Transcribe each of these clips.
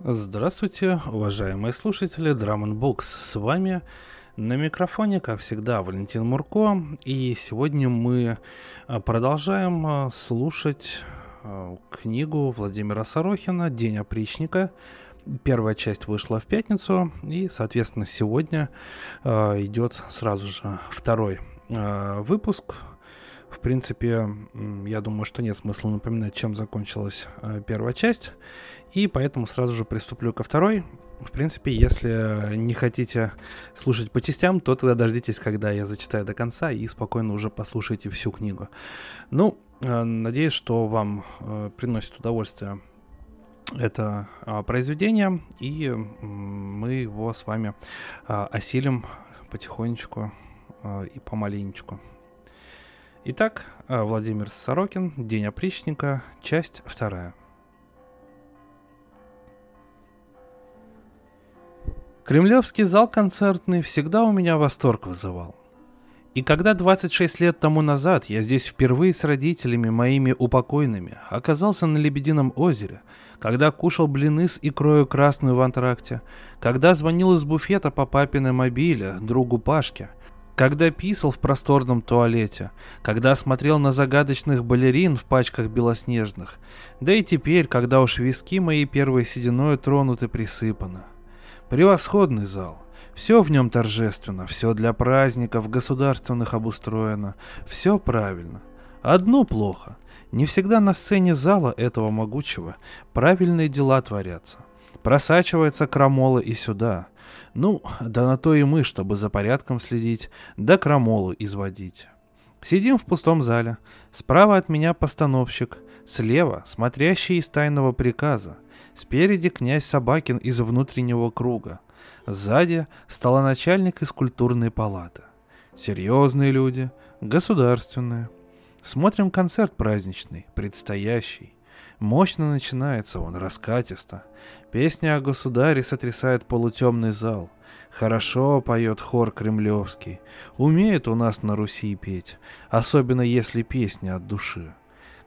Здравствуйте, уважаемые слушатели Drum Books. С вами на микрофоне, как всегда, Валентин Мурко. И сегодня мы а, продолжаем а, слушать а, книгу Владимира Сорохина «День опричника». Первая часть вышла в пятницу, и, соответственно, сегодня идет сразу же второй выпуск в принципе, я думаю, что нет смысла напоминать, чем закончилась э, первая часть. И поэтому сразу же приступлю ко второй. В принципе, если не хотите слушать по частям, то тогда дождитесь, когда я зачитаю до конца и спокойно уже послушайте всю книгу. Ну, э, надеюсь, что вам э, приносит удовольствие это произведение, и мы его с вами осилим потихонечку и помаленечку. Итак, э, Владимир Сорокин, День опричника, часть вторая. Кремлевский зал концертный всегда у меня восторг вызывал. И когда 26 лет тому назад я здесь впервые с родителями моими упокойными оказался на Лебедином озере, когда кушал блины с икрою красную в антракте, когда звонил из буфета по папиной мобиле другу Пашке, когда писал в просторном туалете, когда смотрел на загадочных балерин в пачках белоснежных, да и теперь, когда уж виски мои первой сединой тронуты присыпано. Превосходный зал. Все в нем торжественно, все для праздников государственных обустроено, все правильно. Одно плохо. Не всегда на сцене зала этого могучего правильные дела творятся. Просачивается крамола и сюда, ну, да на то и мы, чтобы за порядком следить, да крамолу изводить. Сидим в пустом зале. Справа от меня постановщик, слева смотрящий из тайного приказа, спереди князь Собакин из внутреннего круга, сзади столоначальник из культурной палаты. Серьезные люди, государственные. Смотрим концерт праздничный, предстоящий. Мощно начинается он, раскатисто. Песня о государе сотрясает полутемный зал. Хорошо поет хор кремлевский. Умеет у нас на Руси петь, особенно если песня от души.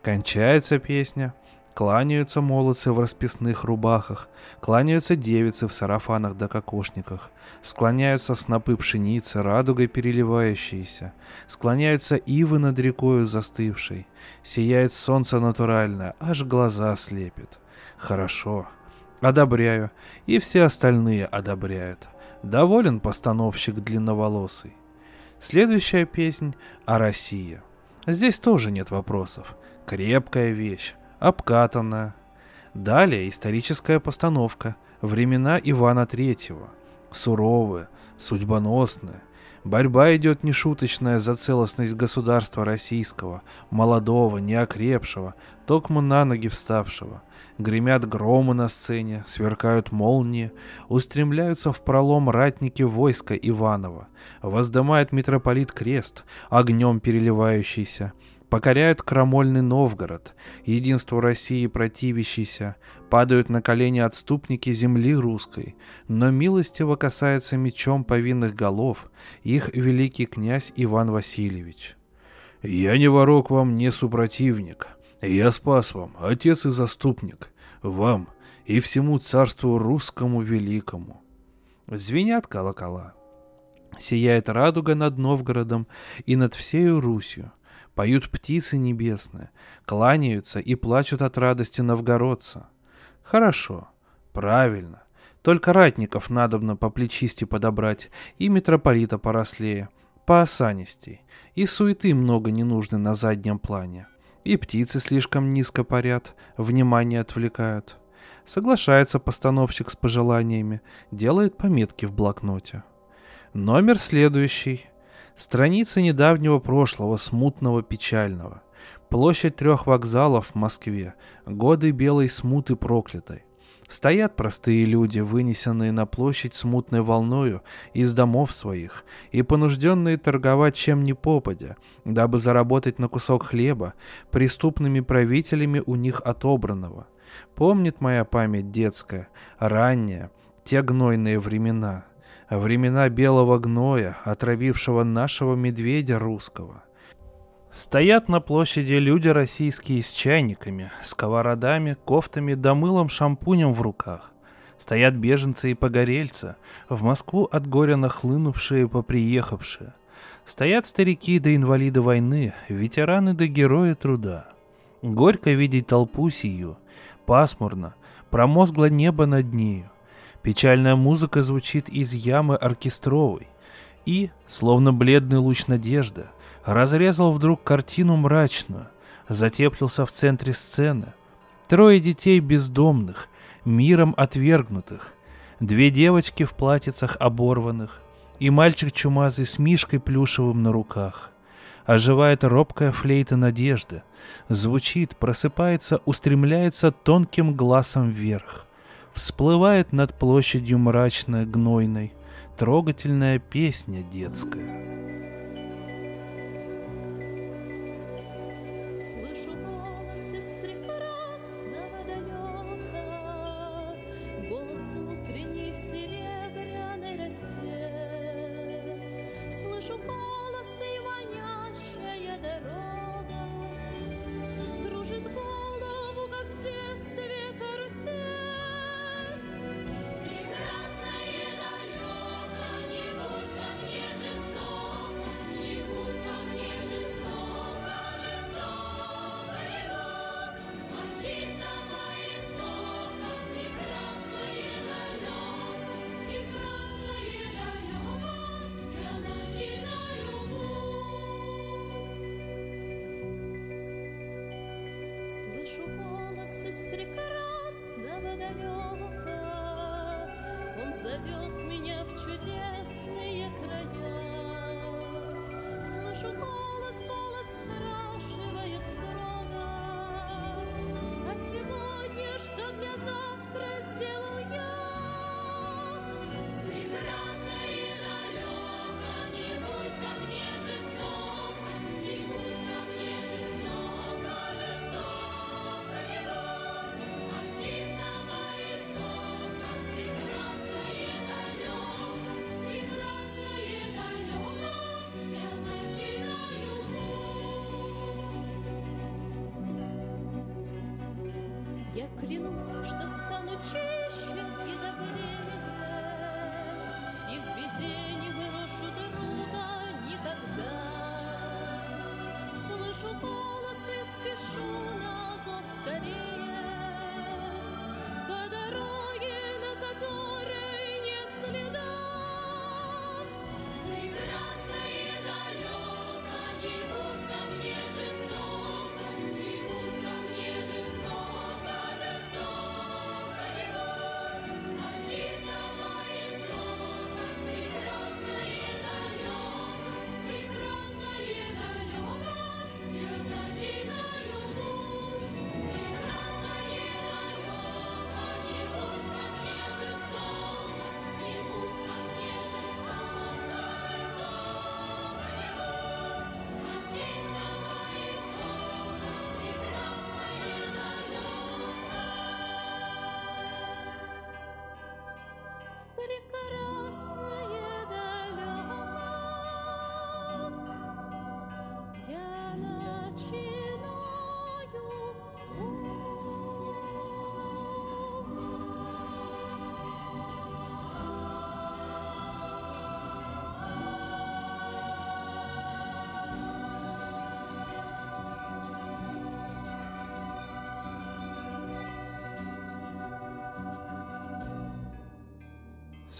Кончается песня, Кланяются молодцы в расписных рубахах, кланяются девицы в сарафанах да кокошниках, склоняются снопы пшеницы, радугой переливающиеся, склоняются ивы над рекою застывшей, сияет солнце натуральное, аж глаза слепит. Хорошо. Одобряю, и все остальные одобряют. Доволен постановщик длинноволосый. Следующая песнь о России. Здесь тоже нет вопросов. Крепкая вещь обкатана. Далее историческая постановка. Времена Ивана Третьего. Суровые, судьбоносные. Борьба идет нешуточная за целостность государства российского, молодого, неокрепшего, токмо на ноги вставшего. Гремят громы на сцене, сверкают молнии, устремляются в пролом ратники войска Иванова. Воздымает митрополит крест, огнем переливающийся, покоряют крамольный Новгород, единству России противящийся, падают на колени отступники земли русской, но милостиво касается мечом повинных голов их великий князь Иван Васильевич. «Я не ворог вам, не супротивник, я спас вам, отец и заступник, вам и всему царству русскому великому». Звенят колокола. Сияет радуга над Новгородом и над всею Русью. Поют птицы небесные, кланяются и плачут от радости новгородца. Хорошо, правильно. Только ратников надобно по плечисти подобрать, и митрополита порослее, поосанистей, и суеты много не нужны на заднем плане. И птицы слишком низко парят, внимание отвлекают. Соглашается постановщик с пожеланиями, делает пометки в блокноте. Номер следующий. Страницы недавнего прошлого, смутного, печального. Площадь трех вокзалов в Москве. Годы белой смуты проклятой. Стоят простые люди, вынесенные на площадь смутной волною из домов своих и понужденные торговать чем ни попадя, дабы заработать на кусок хлеба, преступными правителями у них отобранного. Помнит моя память детская, ранняя, те гнойные времена — времена белого гноя, отравившего нашего медведя русского. Стоят на площади люди российские с чайниками, сковородами, кофтами да мылом шампунем в руках. Стоят беженцы и погорельцы, в Москву от горя нахлынувшие и поприехавшие. Стоят старики да инвалиды войны, ветераны да герои труда. Горько видеть толпу сию, пасмурно, промозгло небо над нею. Печальная музыка звучит из ямы оркестровой. И, словно бледный луч надежды, разрезал вдруг картину мрачную, затеплился в центре сцены. Трое детей бездомных, миром отвергнутых, две девочки в платьицах оборванных и мальчик чумазый с мишкой плюшевым на руках. Оживает робкая флейта надежды, звучит, просыпается, устремляется тонким глазом вверх. Всплывает над площадью мрачной, гнойной, трогательная песня детская.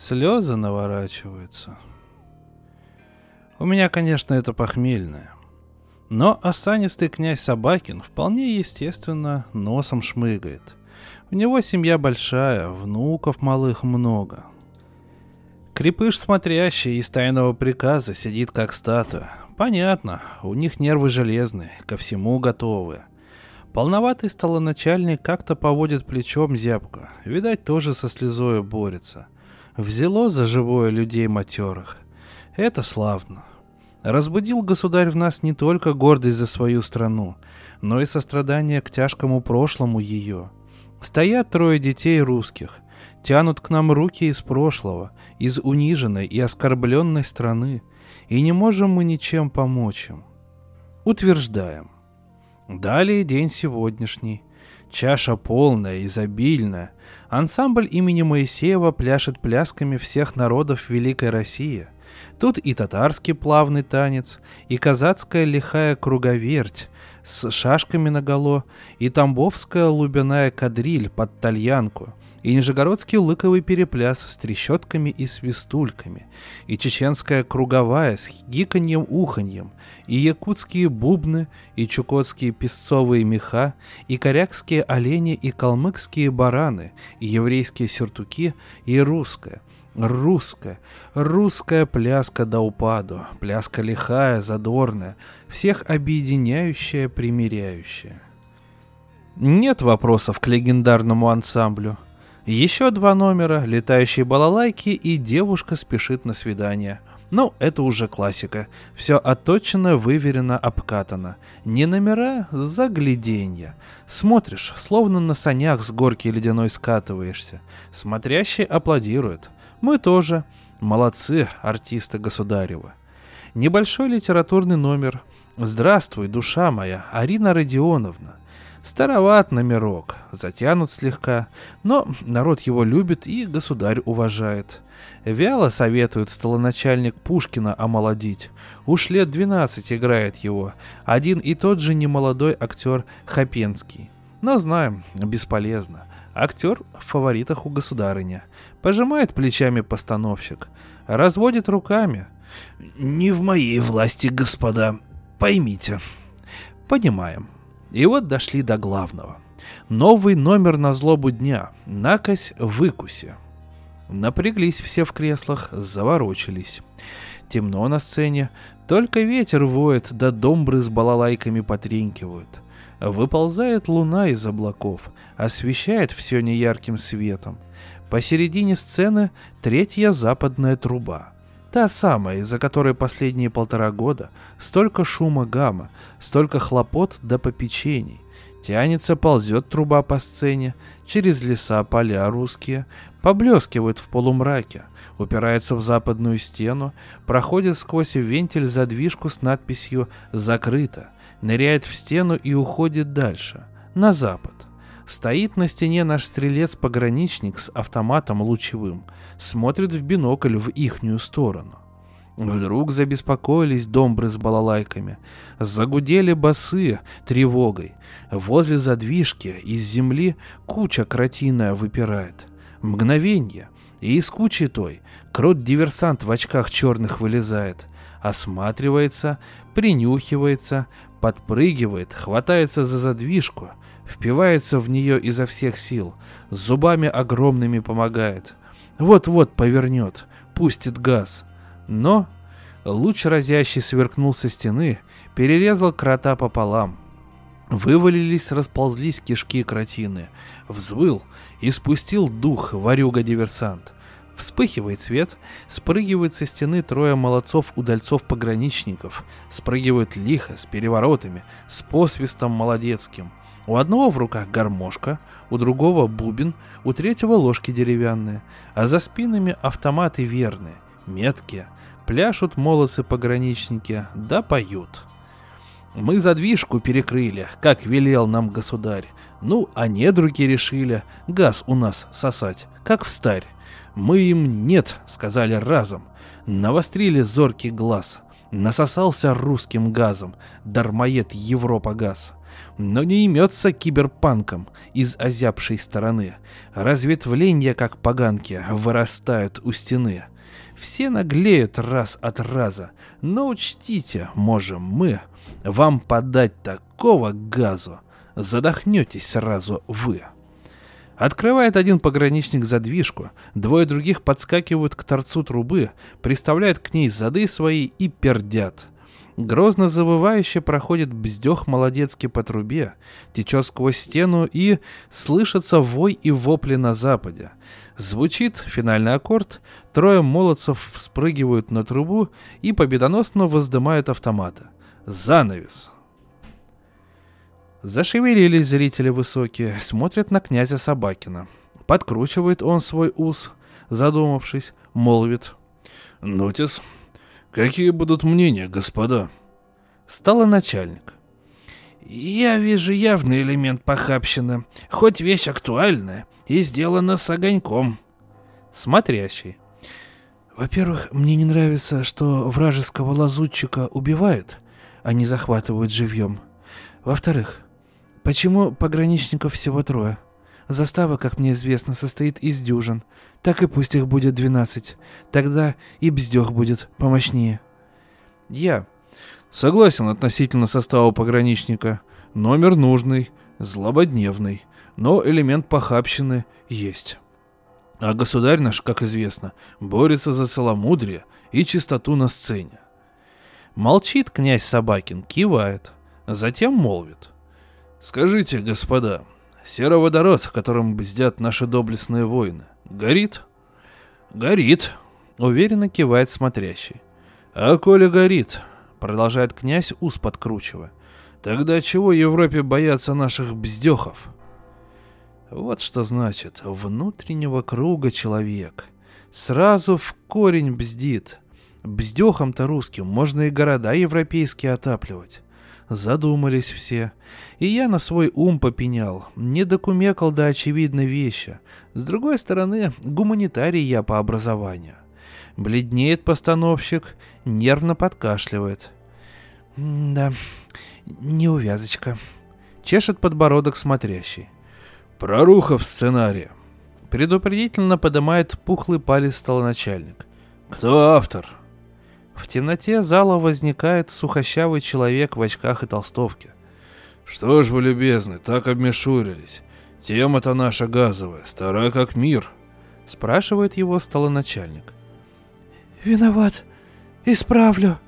Слезы наворачиваются. У меня, конечно, это похмельное. Но осанистый князь Собакин вполне естественно носом шмыгает. У него семья большая, внуков малых много. Крепыш смотрящий из тайного приказа сидит как статуя. Понятно, у них нервы железные, ко всему готовы. Полноватый столоначальник как-то поводит плечом зябко. Видать, тоже со слезою борется. Взяло за живое людей матерых. Это славно. Разбудил государь в нас не только гордость за свою страну, но и сострадание к тяжкому прошлому ее. Стоят трое детей русских, тянут к нам руки из прошлого, из униженной и оскорбленной страны, и не можем мы ничем помочь им. Утверждаем. Далее день сегодняшний. Чаша полная, изобильная. Ансамбль имени Моисеева пляшет плясками всех народов Великой России. Тут и татарский плавный танец, и казацкая лихая круговерть с шашками наголо, и тамбовская лубяная кадриль под тальянку, и нижегородский лыковый перепляс с трещотками и свистульками, и чеченская круговая с гиканьем-уханьем, и якутские бубны, и чукотские песцовые меха, и корякские олени, и калмыкские бараны, и еврейские сюртуки, и русская, Русская, русская пляска до упаду, пляска лихая, задорная, всех объединяющая, примиряющая. Нет вопросов к легендарному ансамблю – еще два номера, летающие балалайки и девушка спешит на свидание. Ну, это уже классика. Все отточено, выверено, обкатано. Не номера, загляденья. Смотришь, словно на санях с горки ледяной скатываешься. Смотрящие аплодируют. Мы тоже. Молодцы, артисты государева. Небольшой литературный номер. Здравствуй, душа моя, Арина Родионовна. Староват номерок, затянут слегка, но народ его любит и государь уважает. Вяло советует столоначальник Пушкина омолодить. Уж лет 12 играет его, один и тот же немолодой актер Хапенский. Но знаем, бесполезно. Актер в фаворитах у государыня. Пожимает плечами постановщик. Разводит руками. «Не в моей власти, господа. Поймите». Понимаем. И вот дошли до главного. Новый номер на злобу дня. Накось выкуси. Напряглись все в креслах, заворочились. Темно на сцене, только ветер воет, да домбры с балалайками потренькивают. Выползает луна из облаков, освещает все неярким светом. Посередине сцены третья западная труба. Та самая, из-за которой последние полтора года столько шума гамма, столько хлопот до попечений. Тянется, ползет труба по сцене, через леса, поля русские, поблескивает в полумраке, упирается в западную стену, проходит сквозь вентиль задвижку с надписью «Закрыто», ныряет в стену и уходит дальше, на запад. Стоит на стене наш стрелец-пограничник с автоматом лучевым, смотрит в бинокль в ихнюю сторону. Вдруг забеспокоились домбры с балалайками, загудели басы тревогой. Возле задвижки из земли куча кротиная выпирает. Мгновенье, и из кучи той крот-диверсант в очках черных вылезает, осматривается, принюхивается, подпрыгивает, хватается за задвижку — впивается в нее изо всех сил, зубами огромными помогает. Вот-вот повернет, пустит газ. Но луч разящий сверкнул со стены, перерезал крота пополам. Вывалились, расползлись кишки кротины. Взвыл и спустил дух ворюга-диверсант. Вспыхивает свет, спрыгивает со стены трое молодцов-удальцов-пограничников, спрыгивают лихо, с переворотами, с посвистом молодецким. У одного в руках гармошка, у другого бубен, у третьего ложки деревянные, а за спинами автоматы верные, меткие, пляшут молодцы-пограничники, да поют. Мы задвижку перекрыли, как велел нам государь. Ну, а недруги решили газ у нас сосать, как в старь. Мы им «нет», сказали разом. Навострили зоркий глаз. Насосался русским газом, дармоед Европа газ но не имется киберпанком из озябшей стороны. Разветвления, как поганки, вырастают у стены. Все наглеют раз от раза, но учтите, можем мы вам подать такого газу, задохнетесь сразу вы. Открывает один пограничник задвижку, двое других подскакивают к торцу трубы, приставляют к ней зады свои и пердят. Грозно завывающе проходит бздех молодецкий по трубе, течет сквозь стену и слышится вой и вопли на западе. Звучит финальный аккорд, трое молодцев вспрыгивают на трубу и победоносно воздымают автоматы. Занавес. Зашевелились зрители высокие, смотрят на князя Собакина. Подкручивает он свой ус, задумавшись, молвит. «Нотис, Какие будут мнения, господа? Стало начальник. Я вижу явный элемент похабщины, хоть вещь актуальная и сделана с огоньком. Смотрящий. Во-первых, мне не нравится, что вражеского лазутчика убивают, а не захватывают живьем. Во-вторых, почему пограничников всего трое? Застава, как мне известно, состоит из дюжин. Так и пусть их будет 12. Тогда и бздех будет помощнее. Я. Согласен относительно состава пограничника. Номер нужный, злободневный, но элемент похабщины есть. А государь наш, как известно, борется за целомудрие и чистоту на сцене. Молчит князь Собакин, кивает, затем молвит. «Скажите, господа, сероводород, которым бздят наши доблестные воины, горит?» «Горит», — уверенно кивает смотрящий. «А коли горит, продолжает князь, ус подкручивая. Тогда чего Европе бояться наших бздехов? Вот что значит внутреннего круга человек. Сразу в корень бздит. Бздехом-то русским можно и города европейские отапливать. Задумались все. И я на свой ум попенял. Не докумекал до очевидной вещи. С другой стороны, гуманитарий я по образованию. Бледнеет постановщик, нервно подкашливает. «Да, неувязочка», — чешет подбородок смотрящий. «Проруха в сценарии», — предупредительно поднимает пухлый палец столоначальник. «Кто автор?» В темноте зала возникает сухощавый человек в очках и толстовке. «Что ж вы, любезны, так обмешурились? Тема-то наша газовая, старая как мир», — спрашивает его столоначальник. «Виноват. Исправлю».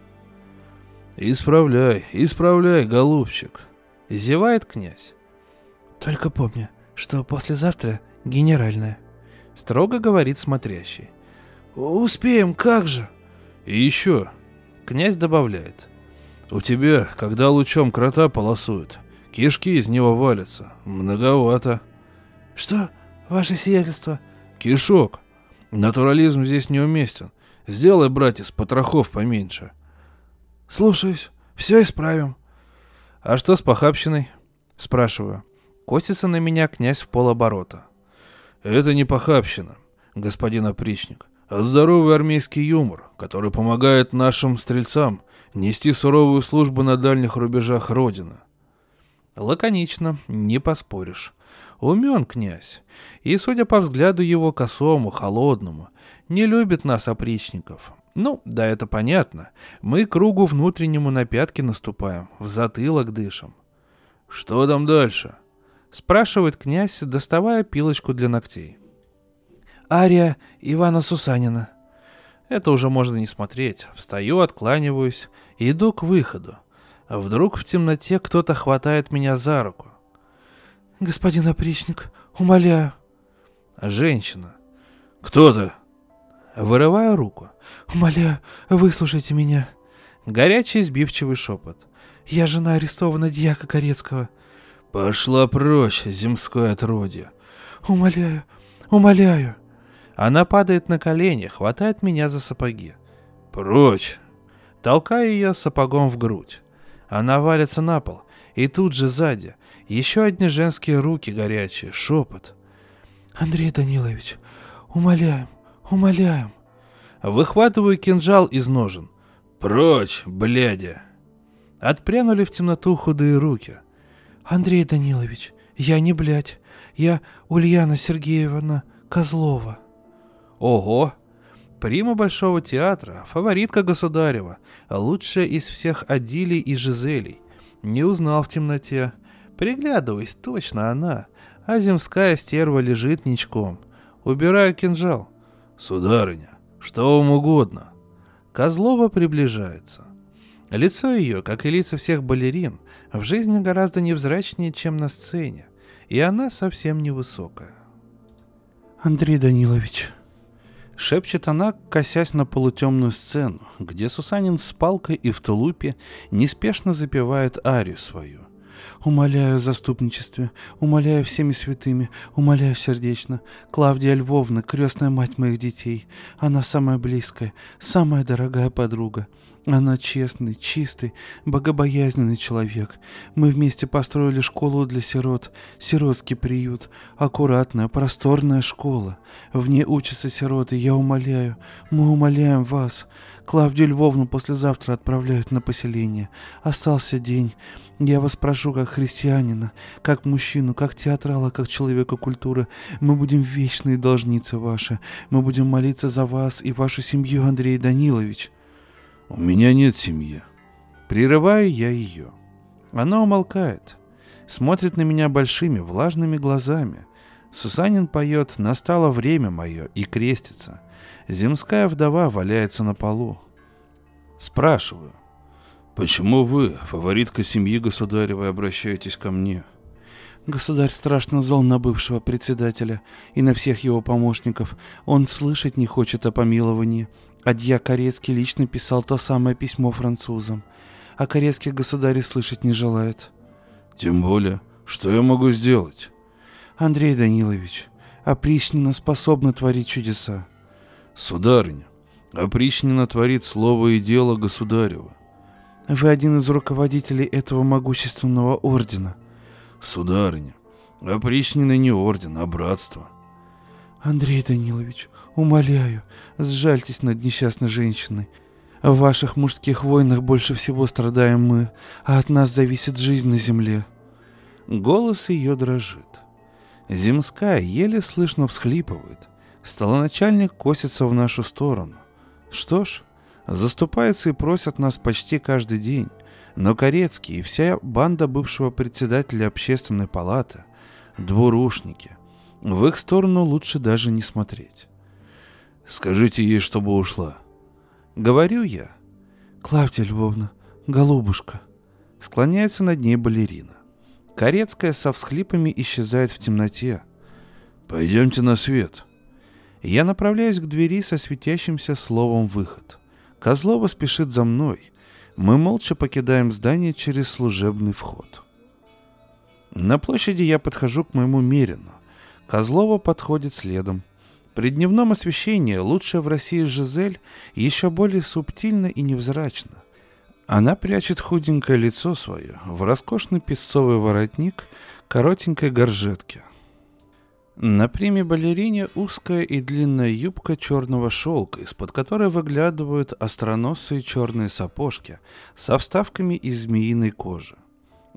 «Исправляй, исправляй, голубчик», — зевает князь. «Только помни, что послезавтра генеральная», — строго говорит смотрящий. «Успеем, как же?» «И еще», — князь добавляет. «У тебя, когда лучом крота полосуют, кишки из него валятся. Многовато». «Что, ваше сиятельство?» «Кишок. Натурализм здесь неуместен. Сделай, братец, потрохов поменьше». «Слушаюсь. Все исправим». «А что с похабщиной?» Спрашиваю. Косится на меня князь в полоборота. «Это не похабщина, господин опричник, а здоровый армейский юмор, который помогает нашим стрельцам нести суровую службу на дальних рубежах Родины». Лаконично, не поспоришь. Умен князь, и, судя по взгляду его косому, холодному, не любит нас опричников. Ну, да это понятно. Мы кругу внутреннему на пятки наступаем, в затылок дышим. Что там дальше? Спрашивает князь, доставая пилочку для ногтей. Ария Ивана Сусанина. Это уже можно не смотреть. Встаю, откланиваюсь, иду к выходу. Вдруг в темноте кто-то хватает меня за руку. «Господин опричник, умоляю». Женщина. «Кто ты?» Вырываю руку. «Умоляю, выслушайте меня». Горячий сбивчивый шепот. «Я жена арестована дьяка Корецкого». «Пошла прочь, земское отродье». «Умоляю, умоляю». Она падает на колени, хватает меня за сапоги. «Прочь!» Толкаю ее сапогом в грудь. Она валится на пол, и тут же сзади еще одни женские руки горячие, шепот. «Андрей Данилович, умоляем, умоляем». Выхватываю кинжал из ножен. «Прочь, блядя!» Отпрянули в темноту худые руки. «Андрей Данилович, я не блядь, я Ульяна Сергеевна Козлова». Ого! Прима Большого театра, фаворитка государева, лучшая из всех Адилей и Жизелей. Не узнал в темноте. Приглядываясь, точно она. А земская стерва лежит ничком. Убираю кинжал. Сударыня, что вам угодно. Козлова приближается. Лицо ее, как и лица всех балерин, в жизни гораздо невзрачнее, чем на сцене, и она совсем невысокая. «Андрей Данилович», — шепчет она, косясь на полутемную сцену, где Сусанин с палкой и в тулупе неспешно запевает арию свою. Умоляю о заступничестве, умоляю всеми святыми, умоляю сердечно. Клавдия Львовна, крестная мать моих детей. Она самая близкая, самая дорогая подруга. Она честный, чистый, богобоязненный человек. Мы вместе построили школу для сирот, сиротский приют, аккуратная, просторная школа. В ней учатся сироты, я умоляю, мы умоляем вас. Клавдию Львовну послезавтра отправляют на поселение. Остался день. Я вас прошу, как христианина, как мужчину, как театрала, как человека культуры. Мы будем вечные должницы ваши. Мы будем молиться за вас и вашу семью, Андрей Данилович. У меня нет семьи. Прерываю я ее. Она умолкает. Смотрит на меня большими влажными глазами. Сусанин поет «Настало время мое» и крестится. Земская вдова валяется на полу. Спрашиваю. Почему вы, фаворитка семьи государевой, обращаетесь ко мне? Государь страшно зол на бывшего председателя и на всех его помощников. Он слышать не хочет о помиловании. А дья Корецкий лично писал то самое письмо французам. А Корецкий государь слышать не желает. Тем более, что я могу сделать? Андрей Данилович, опричнина способна творить чудеса. Сударыня, опричнина творит слово и дело государева. Вы один из руководителей этого могущественного ордена. Сударыня, опричнина не орден, а братство. Андрей Данилович, умоляю, сжальтесь над несчастной женщиной. В ваших мужских войнах больше всего страдаем мы, а от нас зависит жизнь на земле. Голос ее дрожит. Земская еле слышно всхлипывает. Столоначальник косится в нашу сторону. Что ж, заступаются и просят нас почти каждый день. Но Корецкий и вся банда бывшего председателя общественной палаты – двурушники. В их сторону лучше даже не смотреть. Скажите ей, чтобы ушла. Говорю я. Клавдия Львовна, голубушка. Склоняется над ней балерина. Корецкая со всхлипами исчезает в темноте. Пойдемте на свет. Я направляюсь к двери со светящимся словом «выход». Козлова спешит за мной. Мы молча покидаем здание через служебный вход. На площади я подхожу к моему Мерину. Козлова подходит следом. При дневном освещении лучшая в России Жизель еще более субтильна и невзрачна. Она прячет худенькое лицо свое в роскошный песцовый воротник коротенькой горжетки – на приме балерине узкая и длинная юбка черного шелка, из-под которой выглядывают остроносые черные сапожки со вставками из змеиной кожи.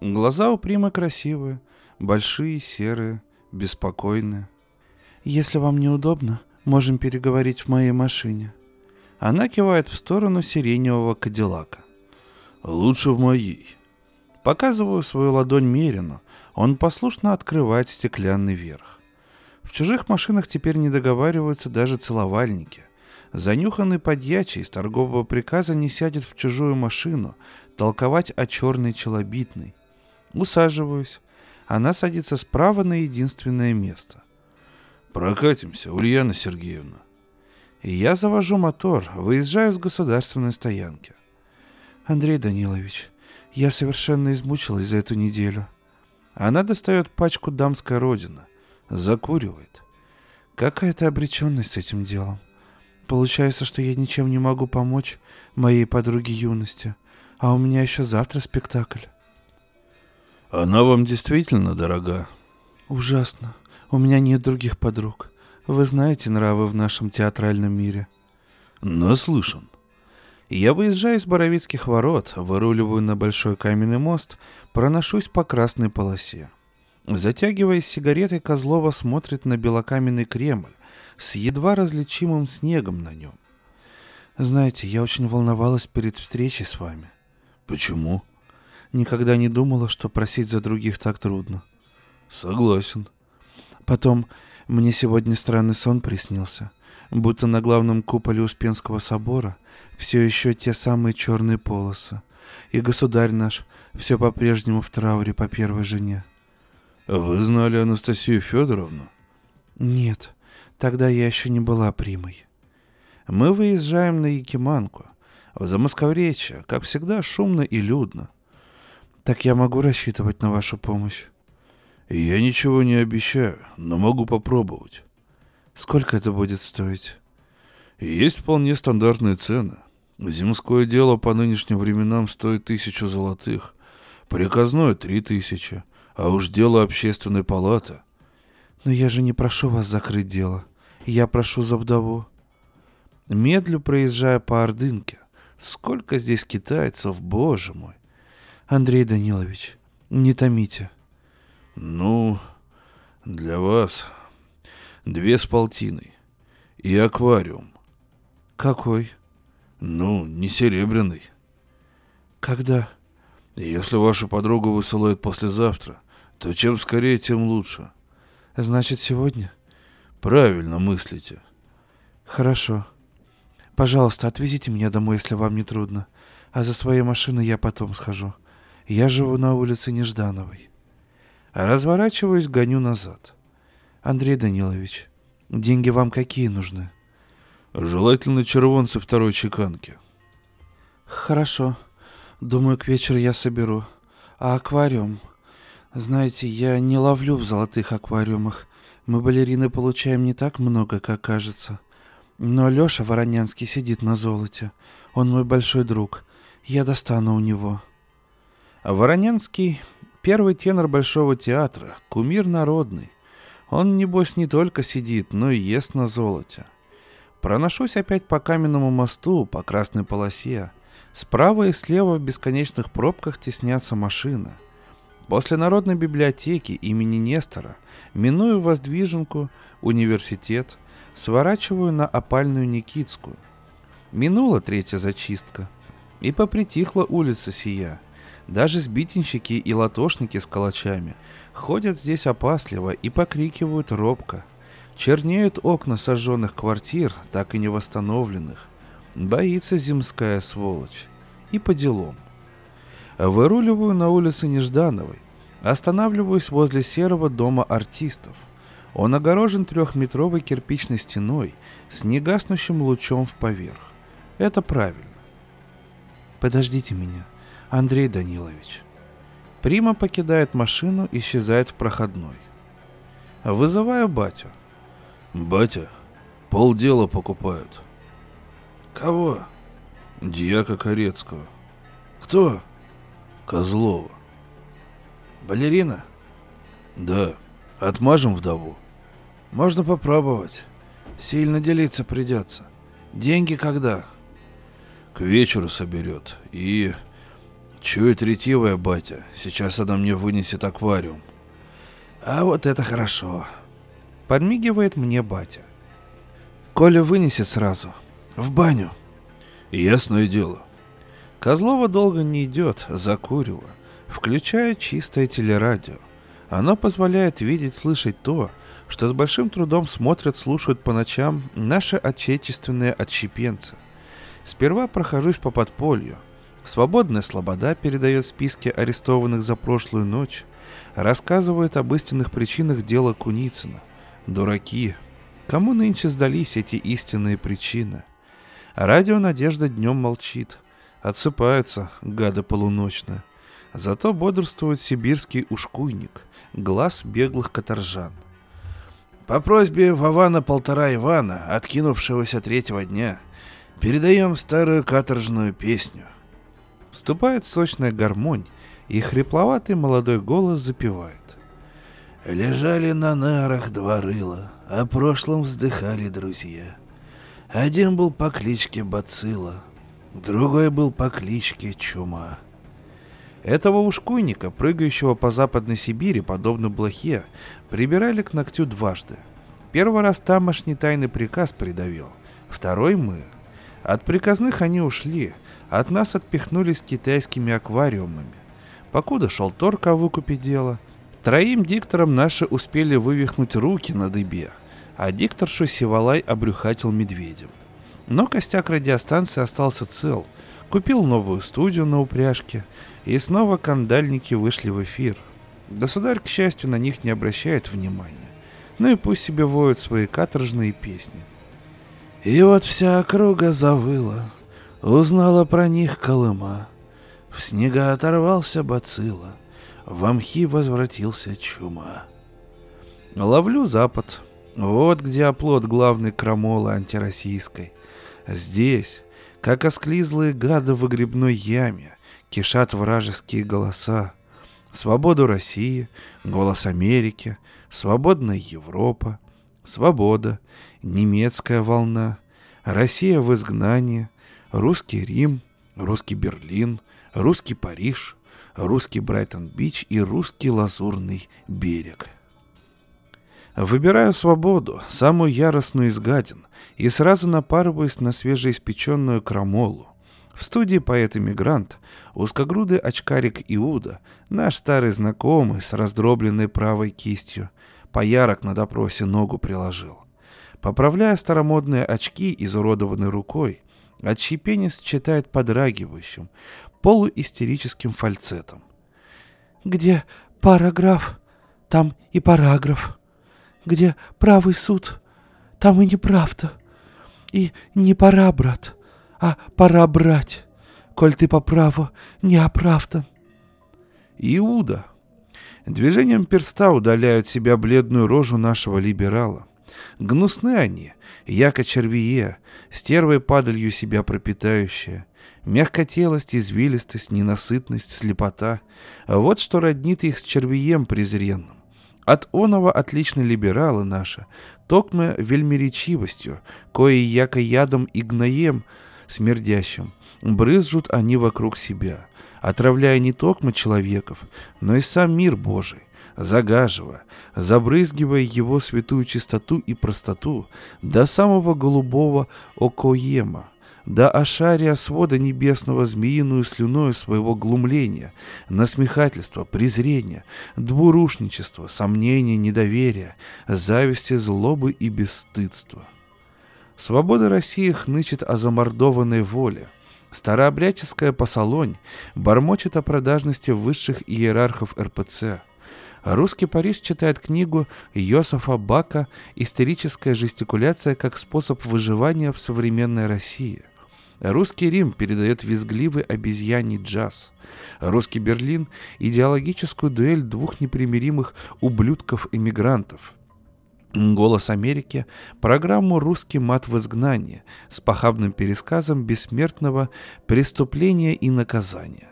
Глаза у примы красивые, большие, серые, беспокойные. «Если вам неудобно, можем переговорить в моей машине». Она кивает в сторону сиреневого кадиллака. «Лучше в моей». Показываю свою ладонь Мерину, он послушно открывает стеклянный верх. В чужих машинах теперь не договариваются даже целовальники. Занюханный подьячий из торгового приказа не сядет в чужую машину толковать о черной челобитной. Усаживаюсь. Она садится справа на единственное место. «Прокатимся, Ульяна Сергеевна». И я завожу мотор, выезжаю с государственной стоянки. «Андрей Данилович, я совершенно измучилась за эту неделю». Она достает пачку «Дамская родина» закуривает. Какая-то обреченность с этим делом. Получается, что я ничем не могу помочь моей подруге юности, а у меня еще завтра спектакль. Она вам действительно дорога? Ужасно. У меня нет других подруг. Вы знаете нравы в нашем театральном мире. Наслышан. Я выезжаю из Боровицких ворот, выруливаю на большой каменный мост, проношусь по красной полосе. Затягиваясь сигаретой, Козлова смотрит на белокаменный Кремль с едва различимым снегом на нем. Знаете, я очень волновалась перед встречей с вами. Почему? Никогда не думала, что просить за других так трудно. Согласен. Потом мне сегодня странный сон приснился, будто на главном куполе Успенского собора все еще те самые черные полосы, и государь наш все по-прежнему в трауре по первой жене. Вы знали Анастасию Федоровну? Нет, тогда я еще не была примой. Мы выезжаем на Якиманку. В Замосковречье, как всегда, шумно и людно. Так я могу рассчитывать на вашу помощь? Я ничего не обещаю, но могу попробовать. Сколько это будет стоить? Есть вполне стандартные цены. Земское дело по нынешним временам стоит тысячу золотых, приказное — три тысячи, а уж дело общественной палаты. Но я же не прошу вас закрыть дело. Я прошу за вдову. Медлю, проезжая по Ордынке. Сколько здесь китайцев, боже мой. Андрей Данилович, не томите. Ну, для вас две с полтиной и аквариум. Какой? Ну, не серебряный. Когда? Если вашу подругу высылают послезавтра, то чем скорее, тем лучше. Значит, сегодня? Правильно мыслите. Хорошо. Пожалуйста, отвезите меня домой, если вам не трудно. А за своей машиной я потом схожу. Я живу на улице Неждановой. А разворачиваюсь, гоню назад. Андрей Данилович, деньги вам какие нужны? Желательно червонцы второй чеканки. Хорошо. Думаю, к вечеру я соберу. А аквариум? Знаете, я не ловлю в золотых аквариумах. Мы, балерины, получаем не так много, как кажется. Но Лёша Воронянский сидит на золоте. Он мой большой друг. Я достану у него. А Воронянский — первый тенор Большого театра, кумир народный. Он, небось, не только сидит, но и ест на золоте. Проношусь опять по каменному мосту, по красной полосе. Справа и слева в бесконечных пробках теснятся машины. После Народной библиотеки имени Нестора миную Воздвиженку, университет, сворачиваю на опальную Никитскую. Минула третья зачистка, и попритихла улица сия. Даже сбитенщики и латошники с калачами ходят здесь опасливо и покрикивают робко – Чернеют окна сожженных квартир, так и не восстановленных. Боится земская сволочь. И по делам. Выруливаю на улице Неждановой. Останавливаюсь возле серого дома артистов. Он огорожен трехметровой кирпичной стеной с негаснущим лучом в поверх. Это правильно. Подождите меня, Андрей Данилович. Прима покидает машину, исчезает в проходной. Вызываю батю. Батя, полдела покупают. Кого? Дьяка Корецкого. Кто? Козлова. Балерина? Да. Отмажем вдову. Можно попробовать. Сильно делиться придется. Деньги когда? К вечеру соберет. И... Чует ретивая батя. Сейчас она мне вынесет аквариум. А вот это хорошо. Подмигивает мне батя. Коля вынесет сразу. В баню. Ясное дело. Козлова долго не идет, закуривая. Включаю чистое телерадио. Оно позволяет видеть, слышать то, что с большим трудом смотрят, слушают по ночам наши отечественные отщепенцы. Сперва прохожусь по подполью. Свободная слобода передает списки арестованных за прошлую ночь, рассказывает об истинных причинах дела Куницына – Дураки. Кому нынче сдались эти истинные причины? Радио «Надежда» днем молчит. Отсыпаются, гады полуночные. Зато бодрствует сибирский ушкуйник, глаз беглых каторжан. По просьбе Вована Полтора Ивана, откинувшегося третьего дня, передаем старую каторжную песню. Вступает сочная гармонь, и хрипловатый молодой голос запевает. Лежали на нарах два рыла, о прошлом вздыхали друзья. Один был по кличке Бацила, другой был по кличке Чума. Этого ушкуйника, прыгающего по Западной Сибири, подобно блохе, прибирали к ногтю дважды. Первый раз тамошний тайный приказ придавил, второй мы. От приказных они ушли, от нас отпихнулись китайскими аквариумами. Покуда шел торг о выкупе дела, Троим дикторам наши успели вывихнуть руки на дыбе, а дикторшу Сивалай обрюхатил медведем. Но костяк радиостанции остался цел, купил новую студию на упряжке, и снова кандальники вышли в эфир. Государь, к счастью, на них не обращает внимания. Ну и пусть себе воют свои каторжные песни. И вот вся округа завыла, узнала про них Колыма. В снега оторвался бацилла, в мхи возвратился чума. Ловлю запад. Вот где оплот главной крамолы антироссийской. Здесь, как осклизлые гады в выгребной яме, кишат вражеские голоса. Свободу России, голос Америки, свободная Европа, свобода, немецкая волна, Россия в изгнании, русский Рим, русский Берлин, русский Париж, русский Брайтон-Бич и русский Лазурный берег. Выбираю свободу, самую яростную из гадин, и сразу напарываюсь на свежеиспеченную крамолу. В студии поэт-иммигрант, узкогрудый очкарик Иуда, наш старый знакомый с раздробленной правой кистью, поярок на допросе ногу приложил. Поправляя старомодные очки изуродованной рукой, отщепенец читает подрагивающим, полуистерическим фальцетом. «Где параграф, там и параграф. Где правый суд, там и неправда. И не пора, брат, а пора брать, коль ты по праву не оправдан». Иуда. Движением перста удаляют себя бледную рожу нашего либерала. Гнусны они, яко червие, стервой падалью себя пропитающие. Мягкотелость, извилистость, ненасытность, слепота — вот что роднит их с червием презренным. От оного отличны либералы наши, токмо вельмеречивостью, кое яко ядом и гноем смердящим, брызжут они вокруг себя, отравляя не токмо человеков, но и сам мир Божий, загаживая, забрызгивая его святую чистоту и простоту до самого голубого окоема, до ошария свода небесного змеиную слюною своего глумления, насмехательства, презрения, двурушничества, сомнения, недоверия, зависти, злобы и бесстыдства. Свобода России хнычет о замордованной воле. Старообрядческая посолонь бормочет о продажности высших иерархов РПЦ – Русский Париж читает книгу Йосифа Бака «Историческая жестикуляция как способ выживания в современной России». Русский Рим передает визгливый обезьяний джаз. Русский Берлин – идеологическую дуэль двух непримиримых ублюдков-иммигрантов. «Голос Америки» – программу «Русский мат в изгнании» с похабным пересказом бессмертного преступления и наказания.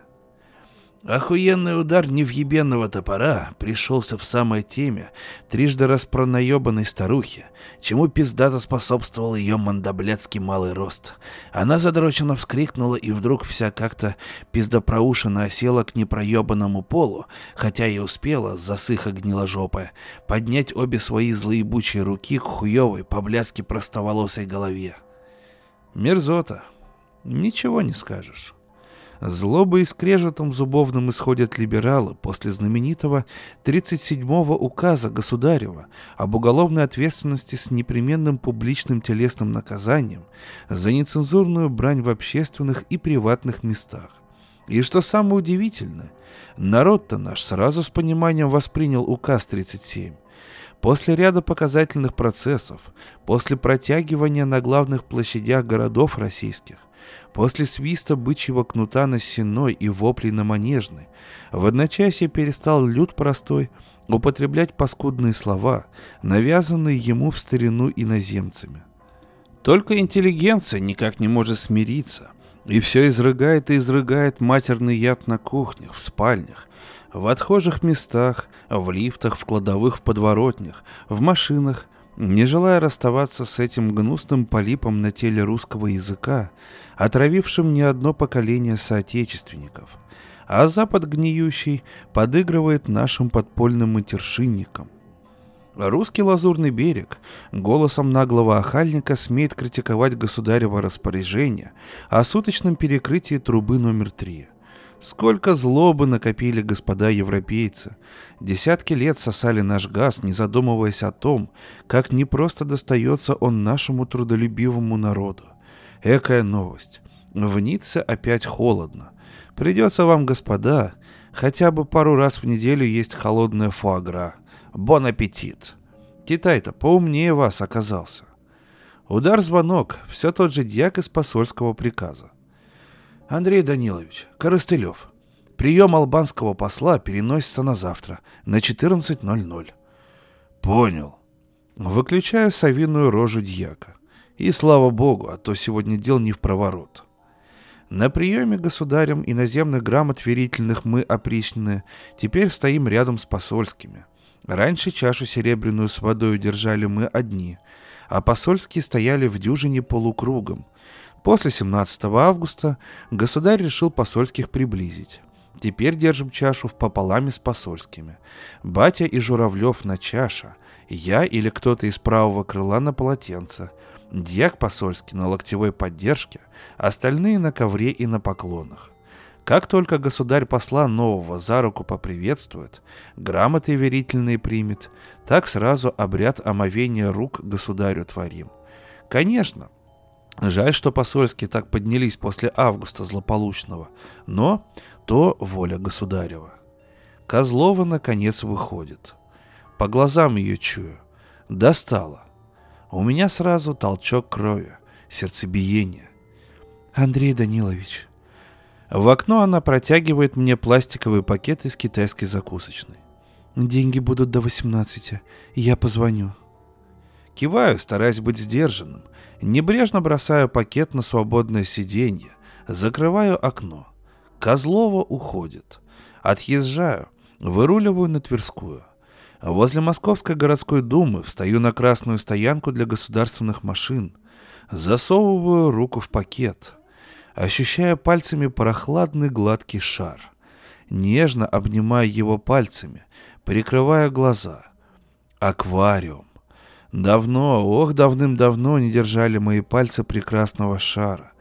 Охуенный удар невъебенного топора пришелся в самой теме трижды распронаебанной старухи, чему пиздато способствовал ее мандоблядский малый рост. Она задроченно вскрикнула и вдруг вся как-то пиздопроушенно осела к непроебанному полу, хотя и успела, засыха гниложопая, поднять обе свои злоебучие руки к хуевой, по-блядски простоволосой голове. Мерзота. Ничего не скажешь. Злобой и скрежетом зубовным исходят либералы после знаменитого 37-го указа государева об уголовной ответственности с непременным публичным телесным наказанием за нецензурную брань в общественных и приватных местах. И что самое удивительное, народ-то наш сразу с пониманием воспринял указ 37. После ряда показательных процессов, после протягивания на главных площадях городов российских, После свиста бычьего кнута на сеной и воплей на манежной, в одночасье перестал люд простой употреблять паскудные слова, навязанные ему в старину иноземцами. Только интеллигенция никак не может смириться, и все изрыгает и изрыгает матерный яд на кухнях, в спальнях, в отхожих местах, в лифтах, в кладовых, в подворотнях, в машинах, не желая расставаться с этим гнусным полипом на теле русского языка, отравившим не одно поколение соотечественников, а Запад гниющий подыгрывает нашим подпольным матершинникам. Русский лазурный берег голосом наглого охальника смеет критиковать государево распоряжение о суточном перекрытии трубы номер три – Сколько злобы накопили господа европейцы. Десятки лет сосали наш газ, не задумываясь о том, как непросто достается он нашему трудолюбивому народу. Экая новость. В Ницце опять холодно. Придется вам, господа, хотя бы пару раз в неделю есть холодная фуагра. Бон аппетит. Китай-то поумнее вас оказался. Удар-звонок, все тот же дьяк из посольского приказа. Андрей Данилович, Коростылев, Прием албанского посла переносится на завтра, на 14.00. Понял. Выключаю совиную рожу дьяка. И слава богу, а то сегодня дел не в проворот. На приеме государем иноземных грамот верительных мы опричненные теперь стоим рядом с посольскими. Раньше чашу серебряную с водой держали мы одни, а посольские стояли в дюжине полукругом. После 17 августа государь решил посольских приблизить. Теперь держим чашу в пополаме с посольскими. Батя и Журавлев на чаша, я или кто-то из правого крыла на полотенце – Дьяк посольский на локтевой поддержке, остальные на ковре и на поклонах. Как только государь посла нового за руку поприветствует, грамоты верительные примет, так сразу обряд омовения рук государю творим. Конечно, жаль, что посольские так поднялись после августа злополучного, но то воля государева. Козлова наконец выходит. По глазам ее чую. Достала. У меня сразу толчок крови, сердцебиение. Андрей Данилович. В окно она протягивает мне пластиковый пакет из китайской закусочной. Деньги будут до 18, я позвоню. Киваю, стараясь быть сдержанным. Небрежно бросаю пакет на свободное сиденье. Закрываю окно. Козлова уходит. Отъезжаю. Выруливаю на Тверскую. Возле Московской городской думы встаю на красную стоянку для государственных машин. Засовываю руку в пакет, ощущая пальцами прохладный гладкий шар. Нежно обнимаю его пальцами, прикрывая глаза. Аквариум. Давно, ох, давным-давно не держали мои пальцы прекрасного шара.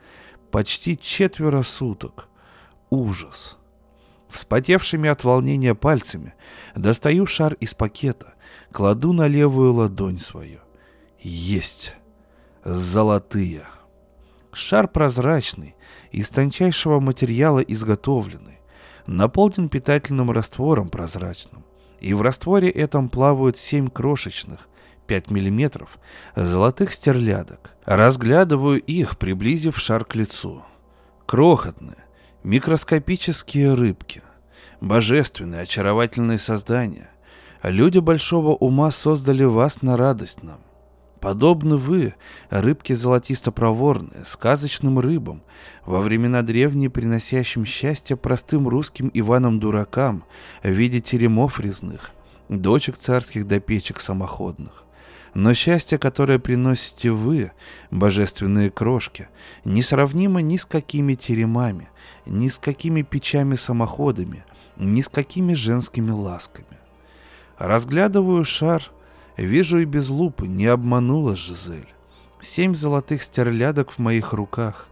Почти четверо суток. Ужас. Вспотевшими от волнения пальцами достаю шар из пакета, кладу на левую ладонь свою. Есть. Золотые. Шар прозрачный, из тончайшего материала изготовленный, наполнен питательным раствором прозрачным. И в растворе этом плавают семь крошечных, 5 миллиметров, золотых стерлядок. Разглядываю их, приблизив шар к лицу. Крохотные, Микроскопические рыбки. Божественные, очаровательные создания. Люди большого ума создали вас на радость нам. Подобны вы, рыбки золотисто-проворные, сказочным рыбам, во времена древние приносящим счастье простым русским Иванам-дуракам в виде теремов резных, дочек царских до печек самоходных. Но счастье, которое приносите вы, божественные крошки, несравнимо ни с какими теремами, ни с какими печами-самоходами, ни с какими женскими ласками. Разглядываю шар, вижу и без лупы, не обманула Жизель. Семь золотых стерлядок в моих руках.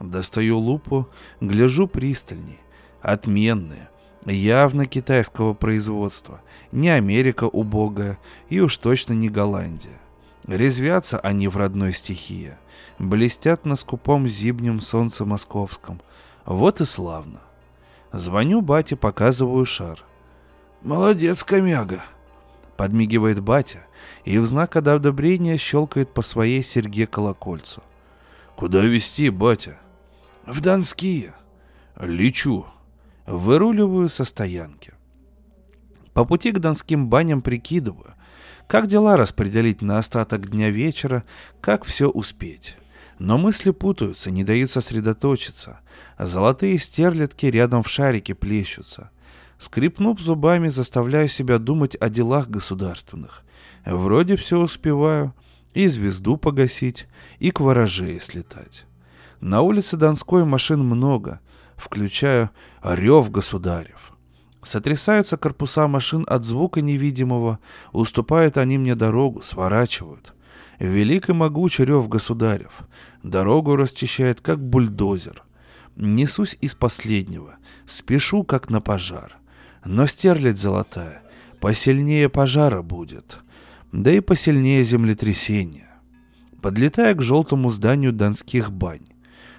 Достаю лупу, гляжу пристальней. Отменные, явно китайского производства, не Америка убогая и уж точно не Голландия. Резвятся они в родной стихии, блестят на скупом зимнем солнце московском, вот и славно. Звоню бате, показываю шар. «Молодец, комяга!» Подмигивает батя и в знак одобрения щелкает по своей серьге колокольцу. «Куда везти, батя?» «В Донские». «Лечу». Выруливаю со стоянки. По пути к донским баням прикидываю, как дела распределить на остаток дня вечера, как все успеть. Но мысли путаются, не дают сосредоточиться. Золотые стерлядки рядом в шарике плещутся. Скрипнув зубами, заставляю себя думать о делах государственных. Вроде все успеваю. И звезду погасить, и к ворожее слетать. На улице Донской машин много, включая рев государев. Сотрясаются корпуса машин от звука невидимого, уступают они мне дорогу, сворачивают. Велик и могуч рев государев. Дорогу расчищает, как бульдозер. Несусь из последнего, спешу, как на пожар. Но стерлядь золотая, посильнее пожара будет, да и посильнее землетрясения. Подлетая к желтому зданию донских бань,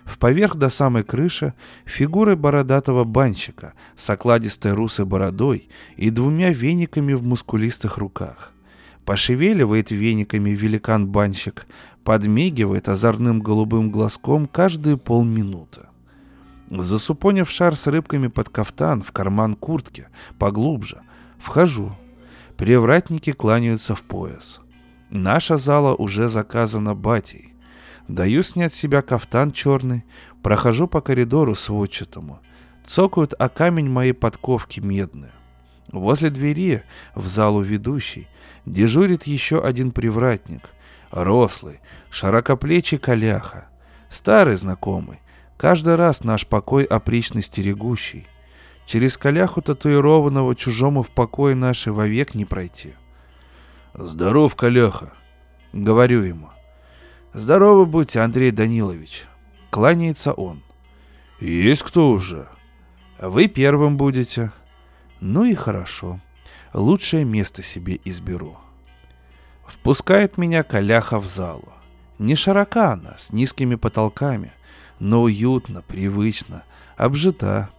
в поверх до самой крыши фигуры бородатого банщика с окладистой русой бородой и двумя вениками в мускулистых руках. Пошевеливает вениками великан-банщик, подмигивает озорным голубым глазком каждые полминуты. Засупонив шар с рыбками под кафтан в карман куртки, поглубже, вхожу. Привратники кланяются в пояс. Наша зала уже заказана батей. Даю снять с себя кафтан черный, прохожу по коридору сводчатому. Цокают о камень мои подковки медные. Возле двери, в залу ведущий, дежурит еще один привратник. Рослый, широкоплечий коляха. Старый знакомый, каждый раз наш покой опрично стерегущий. Через коляху татуированного чужому в покое нашей вовек не пройти. «Здоров, коляха!» — говорю ему. «Здорово будьте, Андрей Данилович!» — кланяется он. «Есть кто уже?» «Вы первым будете». «Ну и хорошо. Лучшее место себе изберу». Впускает меня коляха в залу. Не широка она, с низкими потолками, но уютно, привычно, обжита.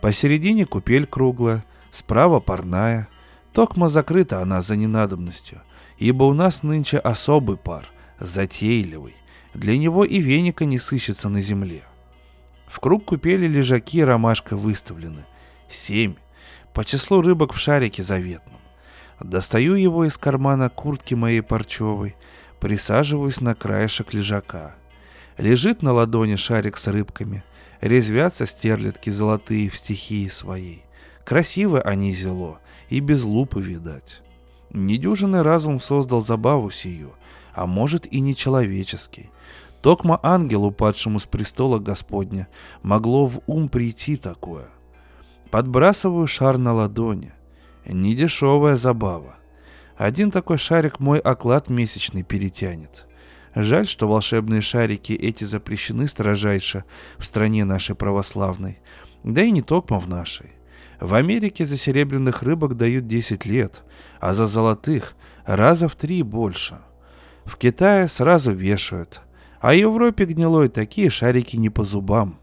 Посередине купель круглая, справа парная. Токма закрыта она за ненадобностью, ибо у нас нынче особый пар, затейливый. Для него и веника не сыщется на земле. В круг купели лежаки ромашка выставлены. Семь. По числу рыбок в шарике заветном. Достаю его из кармана куртки моей парчевой, присаживаюсь на краешек лежака. Лежит на ладони шарик с рыбками, резвятся стерлядки золотые в стихии своей. Красиво они зело, и без лупы видать. Недюжинный разум создал забаву сию, а может и нечеловеческий. Токма ангелу, падшему с престола Господня, могло в ум прийти такое. Подбрасываю шар на ладони. Недешевая забава. Один такой шарик мой оклад месячный перетянет. Жаль, что волшебные шарики эти запрещены строжайше в стране нашей православной, да и не только в нашей. В Америке за серебряных рыбок дают 10 лет, а за золотых раза в три больше. В Китае сразу вешают, а в Европе гнилой такие шарики не по зубам.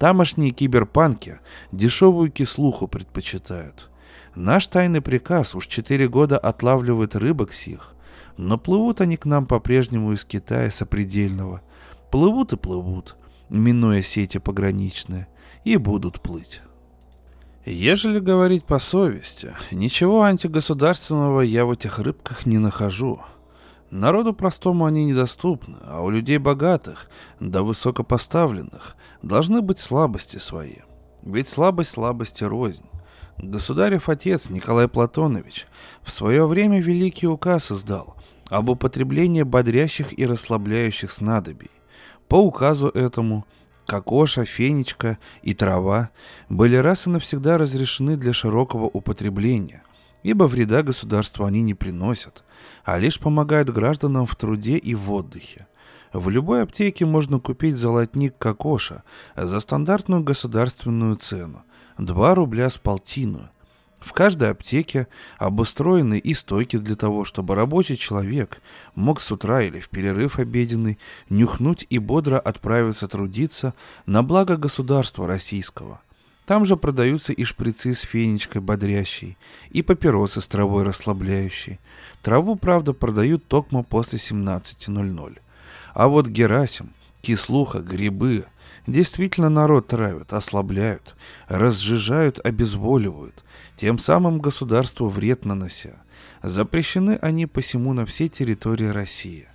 Тамошние киберпанки дешевую кислуху предпочитают. Наш тайный приказ уж четыре года отлавливает рыбок сих, но плывут они к нам по-прежнему из Китая сопредельного. Плывут и плывут, минуя сети пограничные, и будут плыть. Ежели говорить по совести, ничего антигосударственного я в этих рыбках не нахожу. Народу простому они недоступны, а у людей богатых, да высокопоставленных, должны быть слабости свои. Ведь слабость слабости рознь. Государев отец Николай Платонович в свое время великий указ издал об употреблении бодрящих и расслабляющих снадобий. По указу этому кокоша, фенечка и трава были раз и навсегда разрешены для широкого употребления, ибо вреда государству они не приносят, а лишь помогают гражданам в труде и в отдыхе. В любой аптеке можно купить золотник кокоша за стандартную государственную цену, 2 рубля с полтину. В каждой аптеке обустроены и стойки для того, чтобы рабочий человек мог с утра или в перерыв обеденный нюхнуть и бодро отправиться трудиться на благо государства российского. Там же продаются и шприцы с фенечкой бодрящей, и папиросы с травой расслабляющей. Траву, правда, продают токмо после 17.00. А вот Герасим, кислуха, грибы – действительно народ травят, ослабляют, разжижают, обезволивают, тем самым государству вред нанося. Запрещены они посему на всей территории России.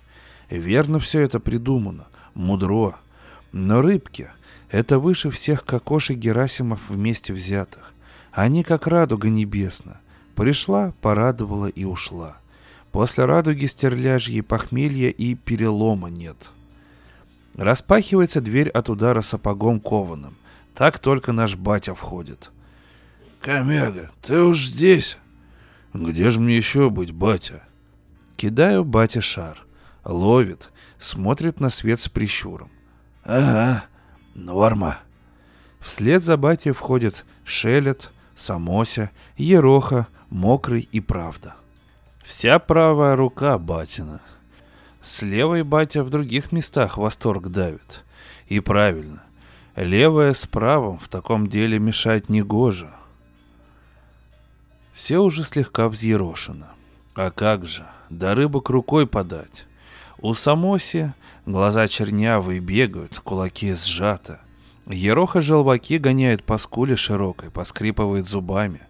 Верно все это придумано, мудро. Но рыбки — это выше всех кокошек Герасимов вместе взятых. Они как радуга небесна. Пришла, порадовала и ушла. После радуги стерляжьей похмелья и перелома нет. — Распахивается дверь от удара сапогом кованым. Так только наш батя входит. «Комяга, ты уж здесь?» «Где же мне еще быть, батя?» Кидаю бате шар. Ловит, смотрит на свет с прищуром. «Ага, норма». Вслед за батей входят Шелет, Самося, Ероха, Мокрый и Правда. Вся правая рука батина — с левой батя в других местах восторг давит. И правильно. Левая с правым в таком деле мешать не гоже. Все уже слегка взъерошено. А как же, до рыбок рукой подать. У Самоси глаза чернявые бегают, кулаки сжаты. Ероха желваки гоняет по скуле широкой, поскрипывает зубами.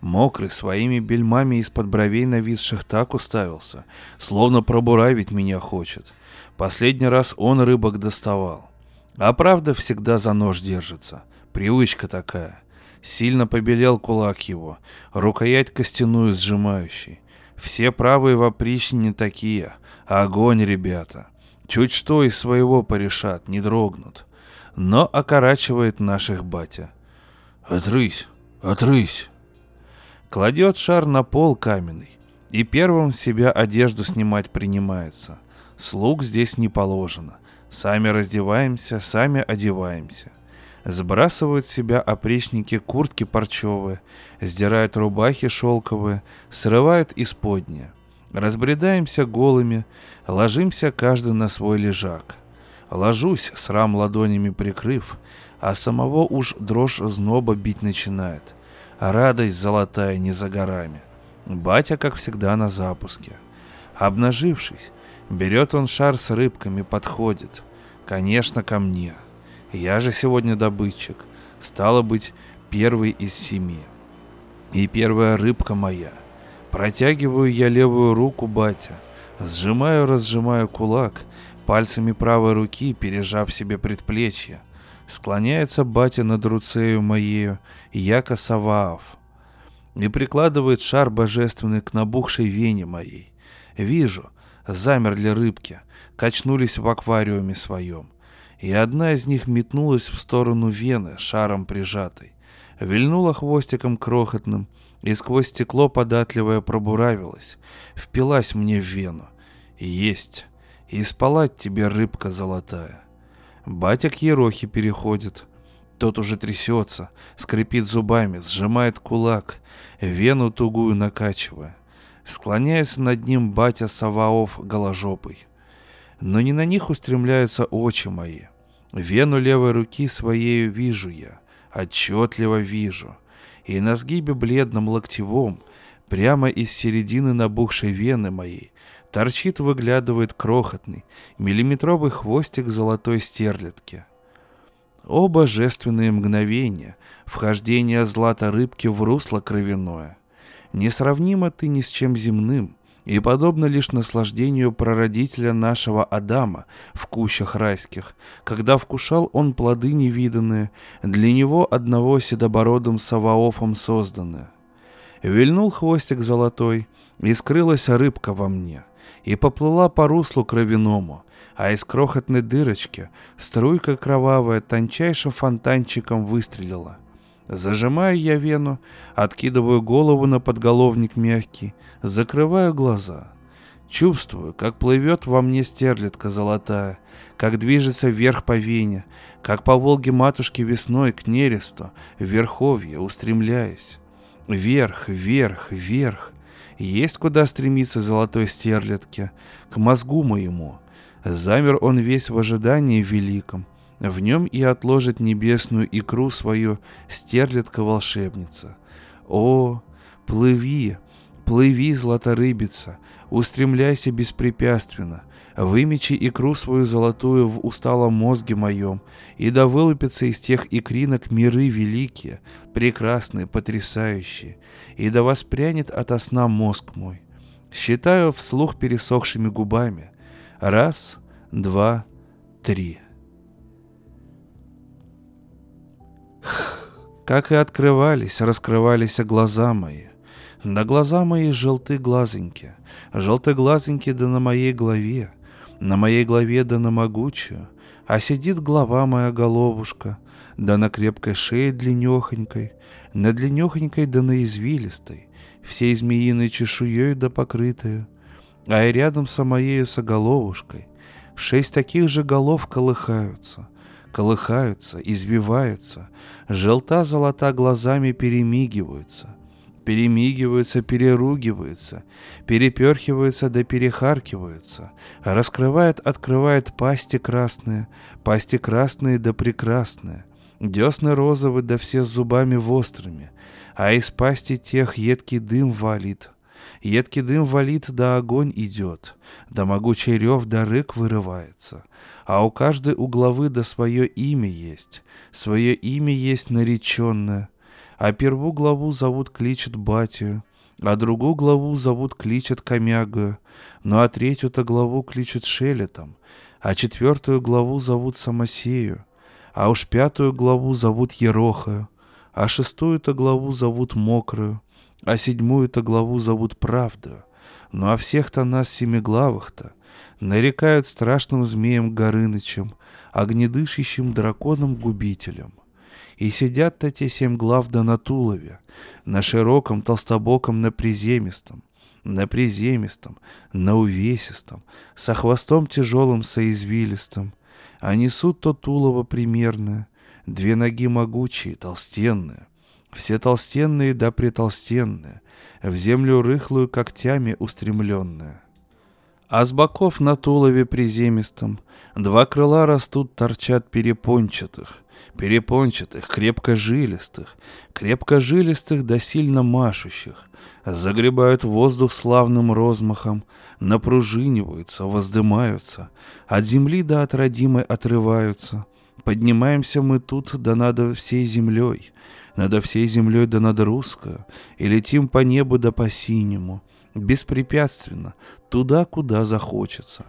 Мокрый своими бельмами из-под бровей нависших так уставился, словно пробуравить меня хочет. Последний раз он рыбок доставал. А правда всегда за нож держится. Привычка такая. Сильно побелел кулак его, рукоять костяную сжимающий. Все правые в опричнине такие. Огонь, ребята. Чуть что из своего порешат, не дрогнут. Но окорачивает наших батя. «Отрысь! Отрысь!» Кладет шар на пол каменный и первым себя одежду снимать принимается. Слуг здесь не положено. Сами раздеваемся, сами одеваемся. Сбрасывают с себя опричники куртки парчевые, сдирают рубахи шелковые, срывают исподние. Разбредаемся голыми, ложимся каждый на свой лежак. Ложусь, срам ладонями прикрыв, а самого уж дрожь зноба бить начинает. Радость золотая не за горами. Батя, как всегда, на запуске. Обнажившись, берет он шар с рыбками, подходит. Конечно, ко мне. Я же сегодня добытчик. Стало быть, первый из семи. И первая рыбка моя. Протягиваю я левую руку, батя. Сжимаю-разжимаю кулак, пальцами правой руки, пережав себе предплечье. Склоняется батя над руцею моею, яко Саваав, и прикладывает шар божественный к набухшей вене моей. Вижу, замерли рыбки, качнулись в аквариуме своем, и одна из них метнулась в сторону вены, шаром прижатой, вильнула хвостиком крохотным, и сквозь стекло податливое пробуравилась, впилась мне в вену. Есть, и спалать тебе рыбка золотая. Батя к Ерохе переходит. Тот уже трясется, скрипит зубами, сжимает кулак, вену тугую накачивая. Склоняется над ним батя Саваоф голожопый. Но не на них устремляются очи мои. Вену левой руки своей вижу я, отчетливо вижу. И на сгибе бледном локтевом, прямо из середины набухшей вены моей, Торчит, выглядывает крохотный, миллиметровый хвостик золотой стерлядки. О божественные мгновения, вхождение злата рыбки в русло кровяное. Несравнимо ты ни с чем земным, и подобно лишь наслаждению прародителя нашего Адама в кущах райских, когда вкушал он плоды невиданные, для него одного седобородым Саваофом созданные. Вильнул хвостик золотой, и скрылась рыбка во мне — и поплыла по руслу кровяному, а из крохотной дырочки струйка кровавая тончайшим фонтанчиком выстрелила. Зажимаю я вену, откидываю голову на подголовник мягкий, закрываю глаза. Чувствую, как плывет во мне стерлядка золотая, как движется вверх по вене, как по Волге матушки весной к нересту, верховье устремляясь. Вверх, вверх, вверх, есть куда стремиться золотой стерлядке, к мозгу моему. Замер он весь в ожидании великом. В нем и отложит небесную икру свою стерлядка-волшебница. О, плыви, плыви, златорыбица, устремляйся беспрепятственно, вымечи икру свою золотую в усталом мозге моем, и да вылупятся из тех икринок миры великие, прекрасные, потрясающие, и да воспрянет ото сна мозг мой. Считаю вслух пересохшими губами. Раз, два, три. Как и открывались, раскрывались глаза мои. На глаза мои желты глазоньки, желты глазоньки да на моей голове, на моей голове да на могучую, а сидит глава моя головушка, да на крепкой шее длиннехонькой, на длиннехонькой да на извилистой, всей змеиной чешуей да покрытую, а и рядом со моею соголовушкой. Шесть таких же голов колыхаются, колыхаются, избиваются, желта-золота глазами перемигиваются, перемигиваются, переругиваются, переперхиваются да перехаркиваются, раскрывает, открывает пасти красные, пасти красные да прекрасные, десны розовые да все с зубами вострыми, а из пасти тех едкий дым валит, Едкий дым валит, да огонь идет, да могучий рев, да рык вырывается. А у каждой у главы да свое имя есть, свое имя есть нареченное. А первую главу зовут кличет Батию, а другую главу зовут кличет Комягою, ну а третью-то главу кличут Шелетом, а четвертую главу зовут Самосею, а уж пятую главу зовут Ерохою, а шестую-то главу зовут Мокрую, а седьмую-то главу зовут Правду. Ну а всех-то нас семиглавых-то нарекают страшным змеем Горынычем, огнедышащим драконом-губителем. И сидят-то те семь глав да на тулове, на широком толстобоком на приземистом, на приземистом, на увесистом, со хвостом тяжелым соизвилистым, а несут то тулово примерное, две ноги могучие, толстенные, все толстенные да притолстенные, в землю рыхлую когтями устремленные. А с боков на тулове приземистом два крыла растут, торчат перепончатых, перепончатых, крепко жилистых, крепко жилистых да сильно машущих, загребают воздух славным розмахом, напружиниваются, воздымаются, от земли до от родимой отрываются. Поднимаемся мы тут, да надо всей землей, надо всей землей да над русскою, и летим по небу да по синему, беспрепятственно, туда, куда захочется.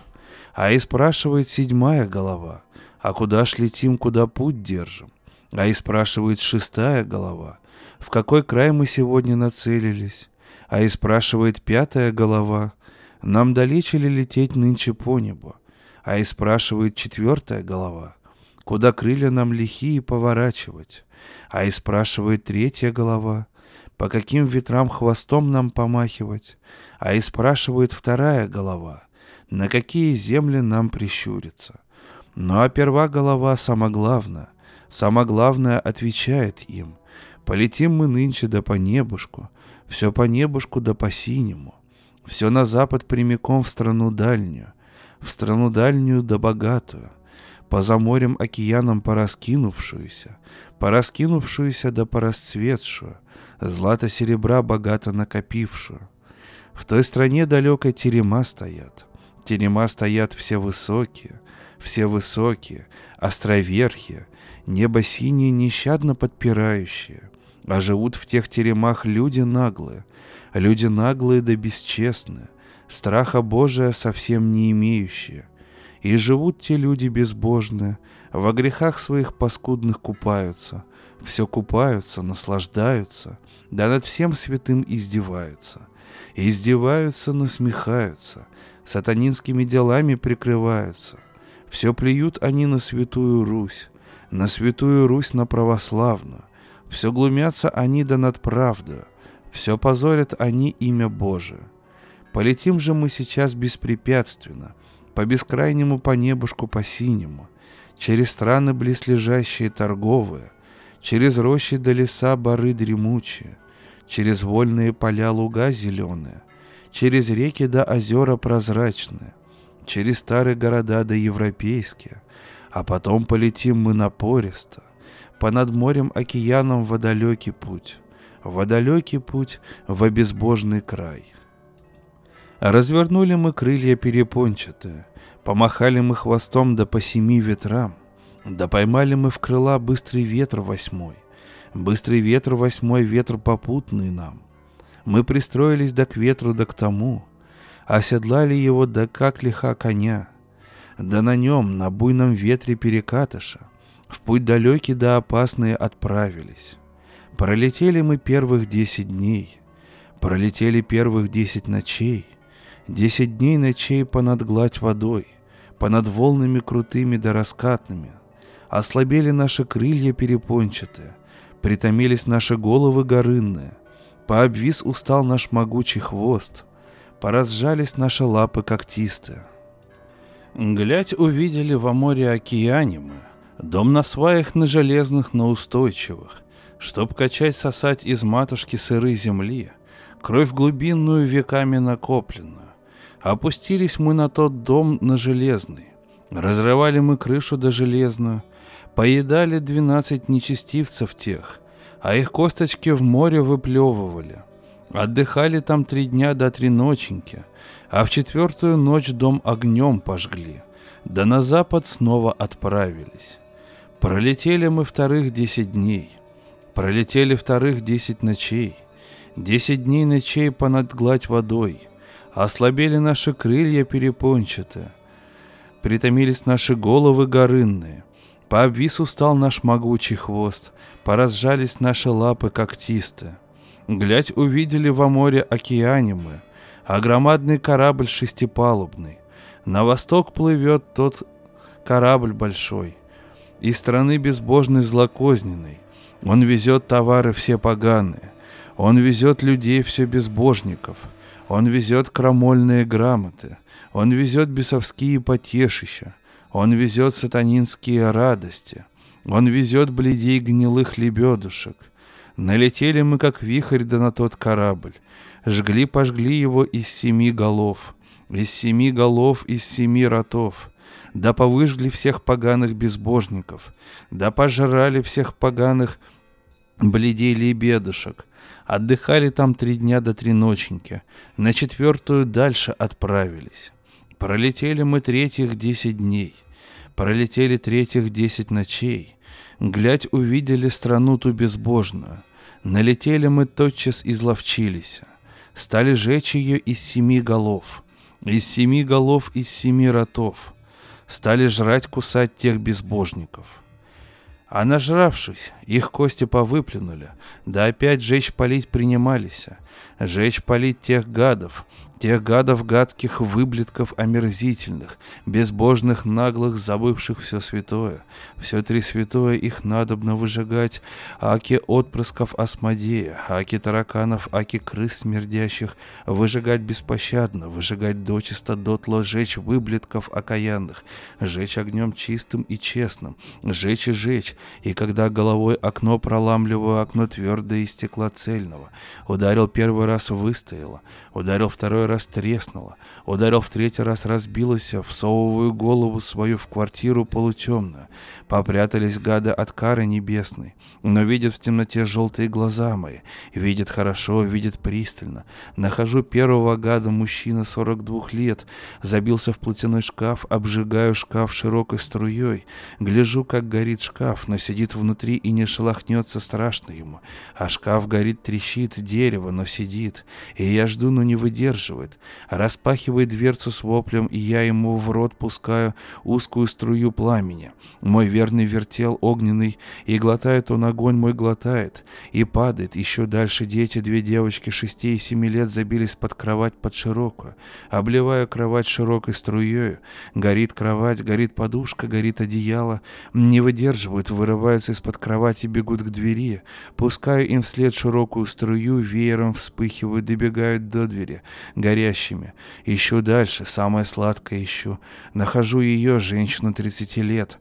А и спрашивает седьмая голова, а куда ж летим, куда путь держим? А и спрашивает шестая голова, в какой край мы сегодня нацелились? А и спрашивает пятая голова, нам далече ли лететь нынче по небу? А и спрашивает четвертая голова, куда крылья нам лихие поворачивать? А и спрашивает третья голова, по каким ветрам хвостом нам помахивать? А и спрашивает вторая голова, на какие земли нам прищуриться? Ну а перва голова самоглавна, самоглавное отвечает им. Полетим мы нынче да по небушку, все по небушку да по синему, все на запад прямиком в страну дальнюю, в страну дальнюю да богатую, по заморям океанам пораскинувшуюся, пораскинувшуюся да порасцветшую, злато серебра богато накопившую. В той стране далекой терема стоят, терема стоят все высокие, все высокие, островерхие, небо синее нещадно подпирающее, а живут в тех теремах люди наглые, люди наглые да бесчестные, страха Божия совсем не имеющие. И живут те люди безбожные, во грехах своих паскудных купаются, все купаются, наслаждаются, да над всем святым издеваются. Издеваются, насмехаются, сатанинскими делами прикрываются. Все плюют они на святую Русь, на святую Русь на православную. Все глумятся они да над правдою, все позорят они имя Божие. Полетим же мы сейчас беспрепятственно, по бескрайнему по небушку по синему, через страны близлежащие торговые, через рощи до леса бары дремучие, через вольные поля луга зеленые, через реки до озера прозрачные, через старые города до европейские, а потом полетим мы напористо, по над морем океаном в далекий путь, в далекий путь в обезбожный край. Развернули мы крылья перепончатые, помахали мы хвостом да по семи ветрам, да поймали мы в крыла быстрый ветер восьмой, быстрый ветер восьмой ветер попутный нам. Мы пристроились да к ветру да к тому, оседлали его да как лиха коня, да на нем, на буйном ветре перекатыша, в путь далекий да опасный отправились. Пролетели мы первых десять дней, пролетели первых десять ночей, десять дней ночей понад гладь водой, понад волнами крутыми да раскатными. Ослабели наши крылья перепончатые, притомились наши головы горынные, пообвис устал наш могучий хвост, поразжались наши лапы когтистые. Глядь, увидели во море океане мы, дом на сваях на железных, на устойчивых, чтоб качать сосать из матушки сыры земли, кровь глубинную веками накопленную. Опустились мы на тот дом на железный, разрывали мы крышу до железную, поедали двенадцать нечестивцев тех, а их косточки в море выплевывали. Отдыхали там три дня до три ноченьки, а в четвертую ночь дом огнем пожгли, да на запад снова отправились. Пролетели мы вторых десять дней, пролетели вторых десять ночей, десять дней ночей понад гладь водой, ослабели наши крылья перепончатые, притомились наши головы горынные, по обвису стал наш могучий хвост, поразжались наши лапы когтистые. Глядь, увидели во море океане мы, а громадный корабль шестипалубный. На восток плывет тот корабль большой, из страны безбожной злокозненной. Он везет товары все поганые, он везет людей все безбожников, он везет крамольные грамоты, он везет бесовские потешища, он везет сатанинские радости, он везет бледей гнилых лебедушек. Налетели мы, как вихрь, да на тот корабль, жгли-пожгли его из семи голов, из семи голов, из семи ротов, да повыжгли всех поганых безбожников, да пожрали всех поганых бледей лебедушек, Отдыхали там три дня до три ноченьки, на четвертую дальше отправились. Пролетели мы третьих десять дней, пролетели третьих десять ночей. Глядь, увидели страну ту безбожную. Налетели мы тотчас изловчились. Стали жечь ее из семи голов, из семи голов, из семи ротов. Стали жрать, кусать тех безбожников. А нажравшись, их кости повыплюнули, да опять жечь полить принимались. Жечь полить тех гадов, Тех гадов гадских выблетков омерзительных, безбожных наглых, забывших все святое. Все три святое их надобно выжигать, аки отпрысков осмодея, аки тараканов, аки крыс смердящих, выжигать беспощадно, выжигать дочисто дотло, жечь выблетков окаянных, жечь огнем чистым и честным, жечь и жечь, и когда головой окно проламливаю, окно твердое из стекла цельного, ударил первый раз выстояло, ударил второй раз треснула, ударил в третий раз разбилась, всовываю голову свою в квартиру полутемную. Попрятались гады от кары небесной, но видят в темноте желтые глаза мои, видят хорошо, видят пристально. Нахожу первого гада, мужчина 42 лет, забился в платяной шкаф, обжигаю шкаф широкой струей, гляжу, как горит шкаф, но сидит внутри и не шелохнется страшно ему, а шкаф горит, трещит, дерево, но сидит, и я жду, но не выдерживает, распахивает дверцу с воплем, и я ему в рот пускаю узкую струю пламени. Мой верный вертел огненный, и глотает он огонь мой глотает, и падает. Еще дальше дети, две девочки шести и семи лет забились под кровать под широкую, обливая кровать широкой струей. Горит кровать, горит подушка, горит одеяло. Не выдерживают, вырываются из-под кровати, бегут к двери. Пускаю им вслед широкую струю, веером вспыхивают, добегают до двери. Горящие настоящими. Ищу дальше, самое сладкое ищу. Нахожу ее, женщину 30 лет.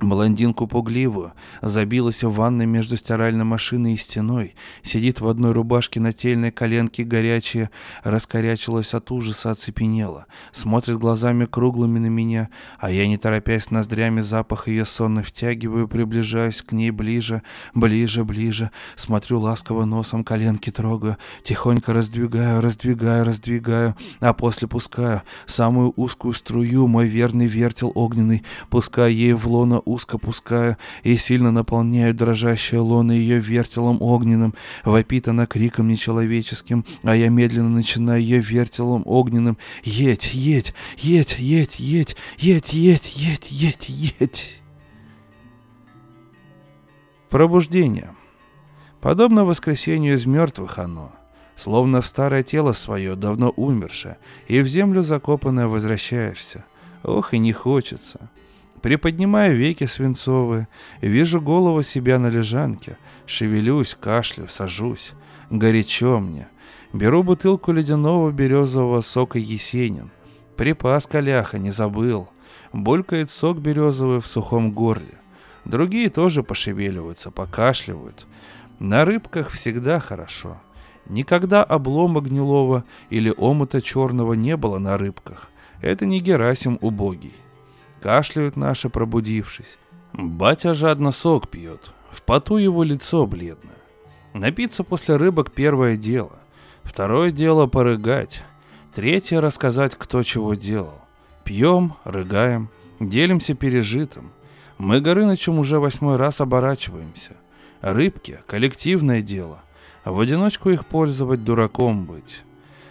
Блондинку пугливую, забилась в ванной между стиральной машиной и стеной, сидит в одной рубашке на тельной коленке горячая, раскорячилась от ужаса, оцепенела, смотрит глазами круглыми на меня, а я, не торопясь ноздрями, запах ее сонно втягиваю, приближаюсь к ней ближе, ближе, ближе, смотрю ласково носом, коленки трогаю, тихонько раздвигаю, раздвигаю, раздвигаю, а после пускаю самую узкую струю, мой верный вертел огненный, пускаю ей в лоно узко пускаю и сильно наполняю дрожащее лоно ее вертелом огненным. Вопит она криком нечеловеческим, а я медленно начинаю ее вертелом огненным. Едь, едь, едь, едь, едь, едь, едь, едь, едь, едь. Пробуждение. Подобно воскресению из мертвых оно, словно в старое тело свое, давно умершее, и в землю закопанное возвращаешься. Ох, и не хочется. Приподнимаю веки свинцовые, вижу голову себя на лежанке, шевелюсь, кашлю, сажусь. Горячо мне. Беру бутылку ледяного березового сока Есенин. Припас коляха, не забыл. Булькает сок березовый в сухом горле. Другие тоже пошевеливаются, покашливают. На рыбках всегда хорошо. Никогда облома гнилого или омута черного не было на рыбках. Это не Герасим убогий. Кашляют наши, пробудившись. Батя жадно сок пьет. В поту его лицо бледное. Напиться после рыбок первое дело. Второе дело порыгать. Третье рассказать, кто чего делал. Пьем, рыгаем, делимся пережитым. Мы Горынычем уже восьмой раз оборачиваемся. Рыбки — коллективное дело. В одиночку их пользовать дураком быть.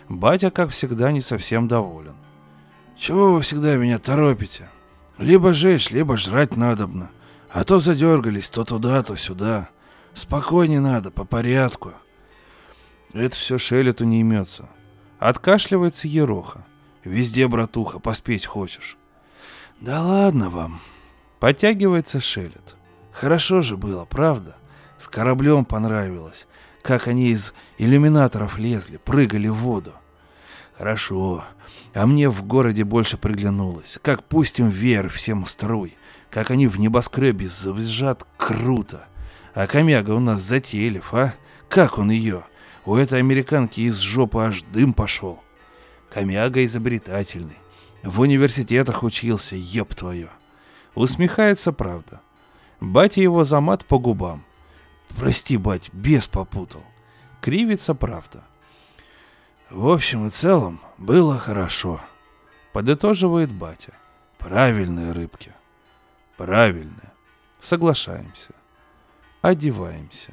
Батя, как всегда, не совсем доволен. Чего вы всегда меня торопите? Либо жечь, либо жрать надобно. А то задергались то туда, то сюда. Спокойнее надо, по порядку. Это все шелету не имется. Откашливается Ероха. Везде, братуха, поспеть хочешь. Да ладно вам. Подтягивается Шелет. Хорошо же было, правда? С кораблем понравилось. Как они из иллюминаторов лезли, прыгали в воду. Хорошо. А мне в городе больше приглянулось. Как пустим веер всем струй. Как они в небоскребе завизжат круто. А комяга у нас затейлив, а? Как он ее? У этой американки из жопы аж дым пошел. Комяга изобретательный. В университетах учился, еб твою. Усмехается правда. Батя его замат по губам. Прости, бать, бес попутал. Кривится правда. В общем и целом, было хорошо. Подытоживает батя. Правильные рыбки. Правильные. Соглашаемся. Одеваемся.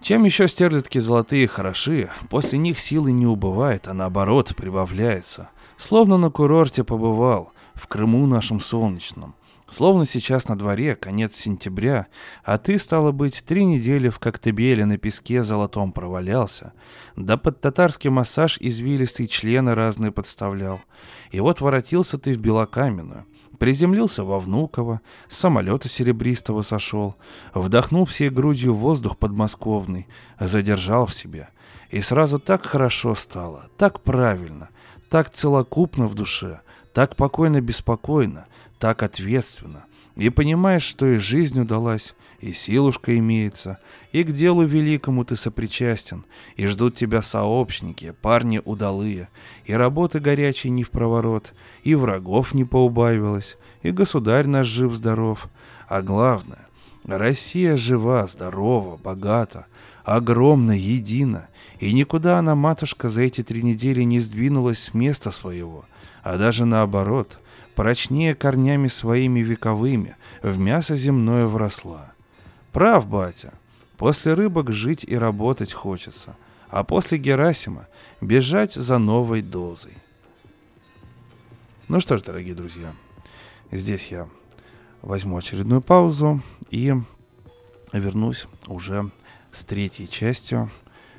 Чем еще стерлядки золотые хороши, после них силы не убывает, а наоборот прибавляется. Словно на курорте побывал, в Крыму нашем солнечном. Словно сейчас на дворе конец сентября, а ты, стало быть, три недели в Коктебеле на песке золотом провалялся, да под татарский массаж извилистые члены разные подставлял. И вот воротился ты в Белокаменную, приземлился во Внуково, с самолета серебристого сошел, вдохнул всей грудью воздух подмосковный, задержал в себе. И сразу так хорошо стало, так правильно, так целокупно в душе, так покойно-беспокойно, так ответственно. И понимаешь, что и жизнь удалась, и силушка имеется, и к делу великому ты сопричастен, и ждут тебя сообщники, парни удалые, и работы горячей не в проворот, и врагов не поубавилось, и государь наш жив-здоров. А главное, Россия жива, здорова, богата, огромна, едина, и никуда она, матушка, за эти три недели не сдвинулась с места своего, а даже наоборот — прочнее корнями своими вековыми, в мясо земное вросла. Прав, батя, после рыбок жить и работать хочется, а после Герасима бежать за новой дозой. Ну что ж, дорогие друзья, здесь я возьму очередную паузу и вернусь уже с третьей частью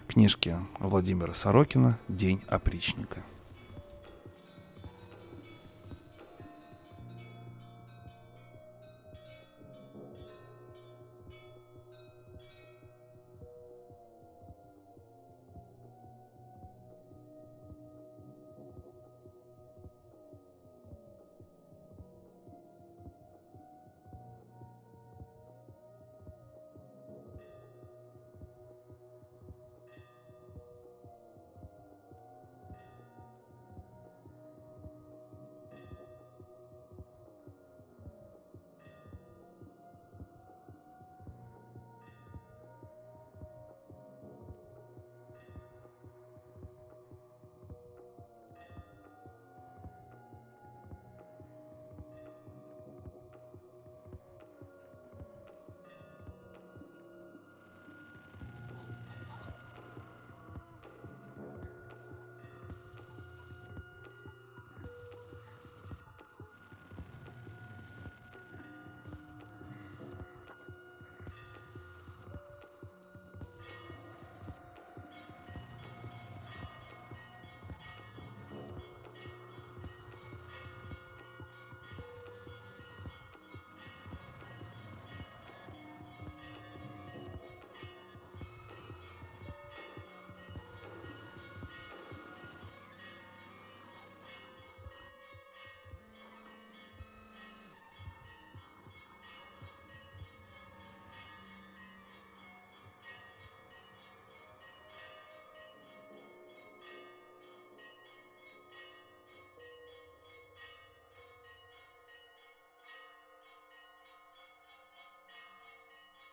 книжки Владимира Сорокина «День опричника».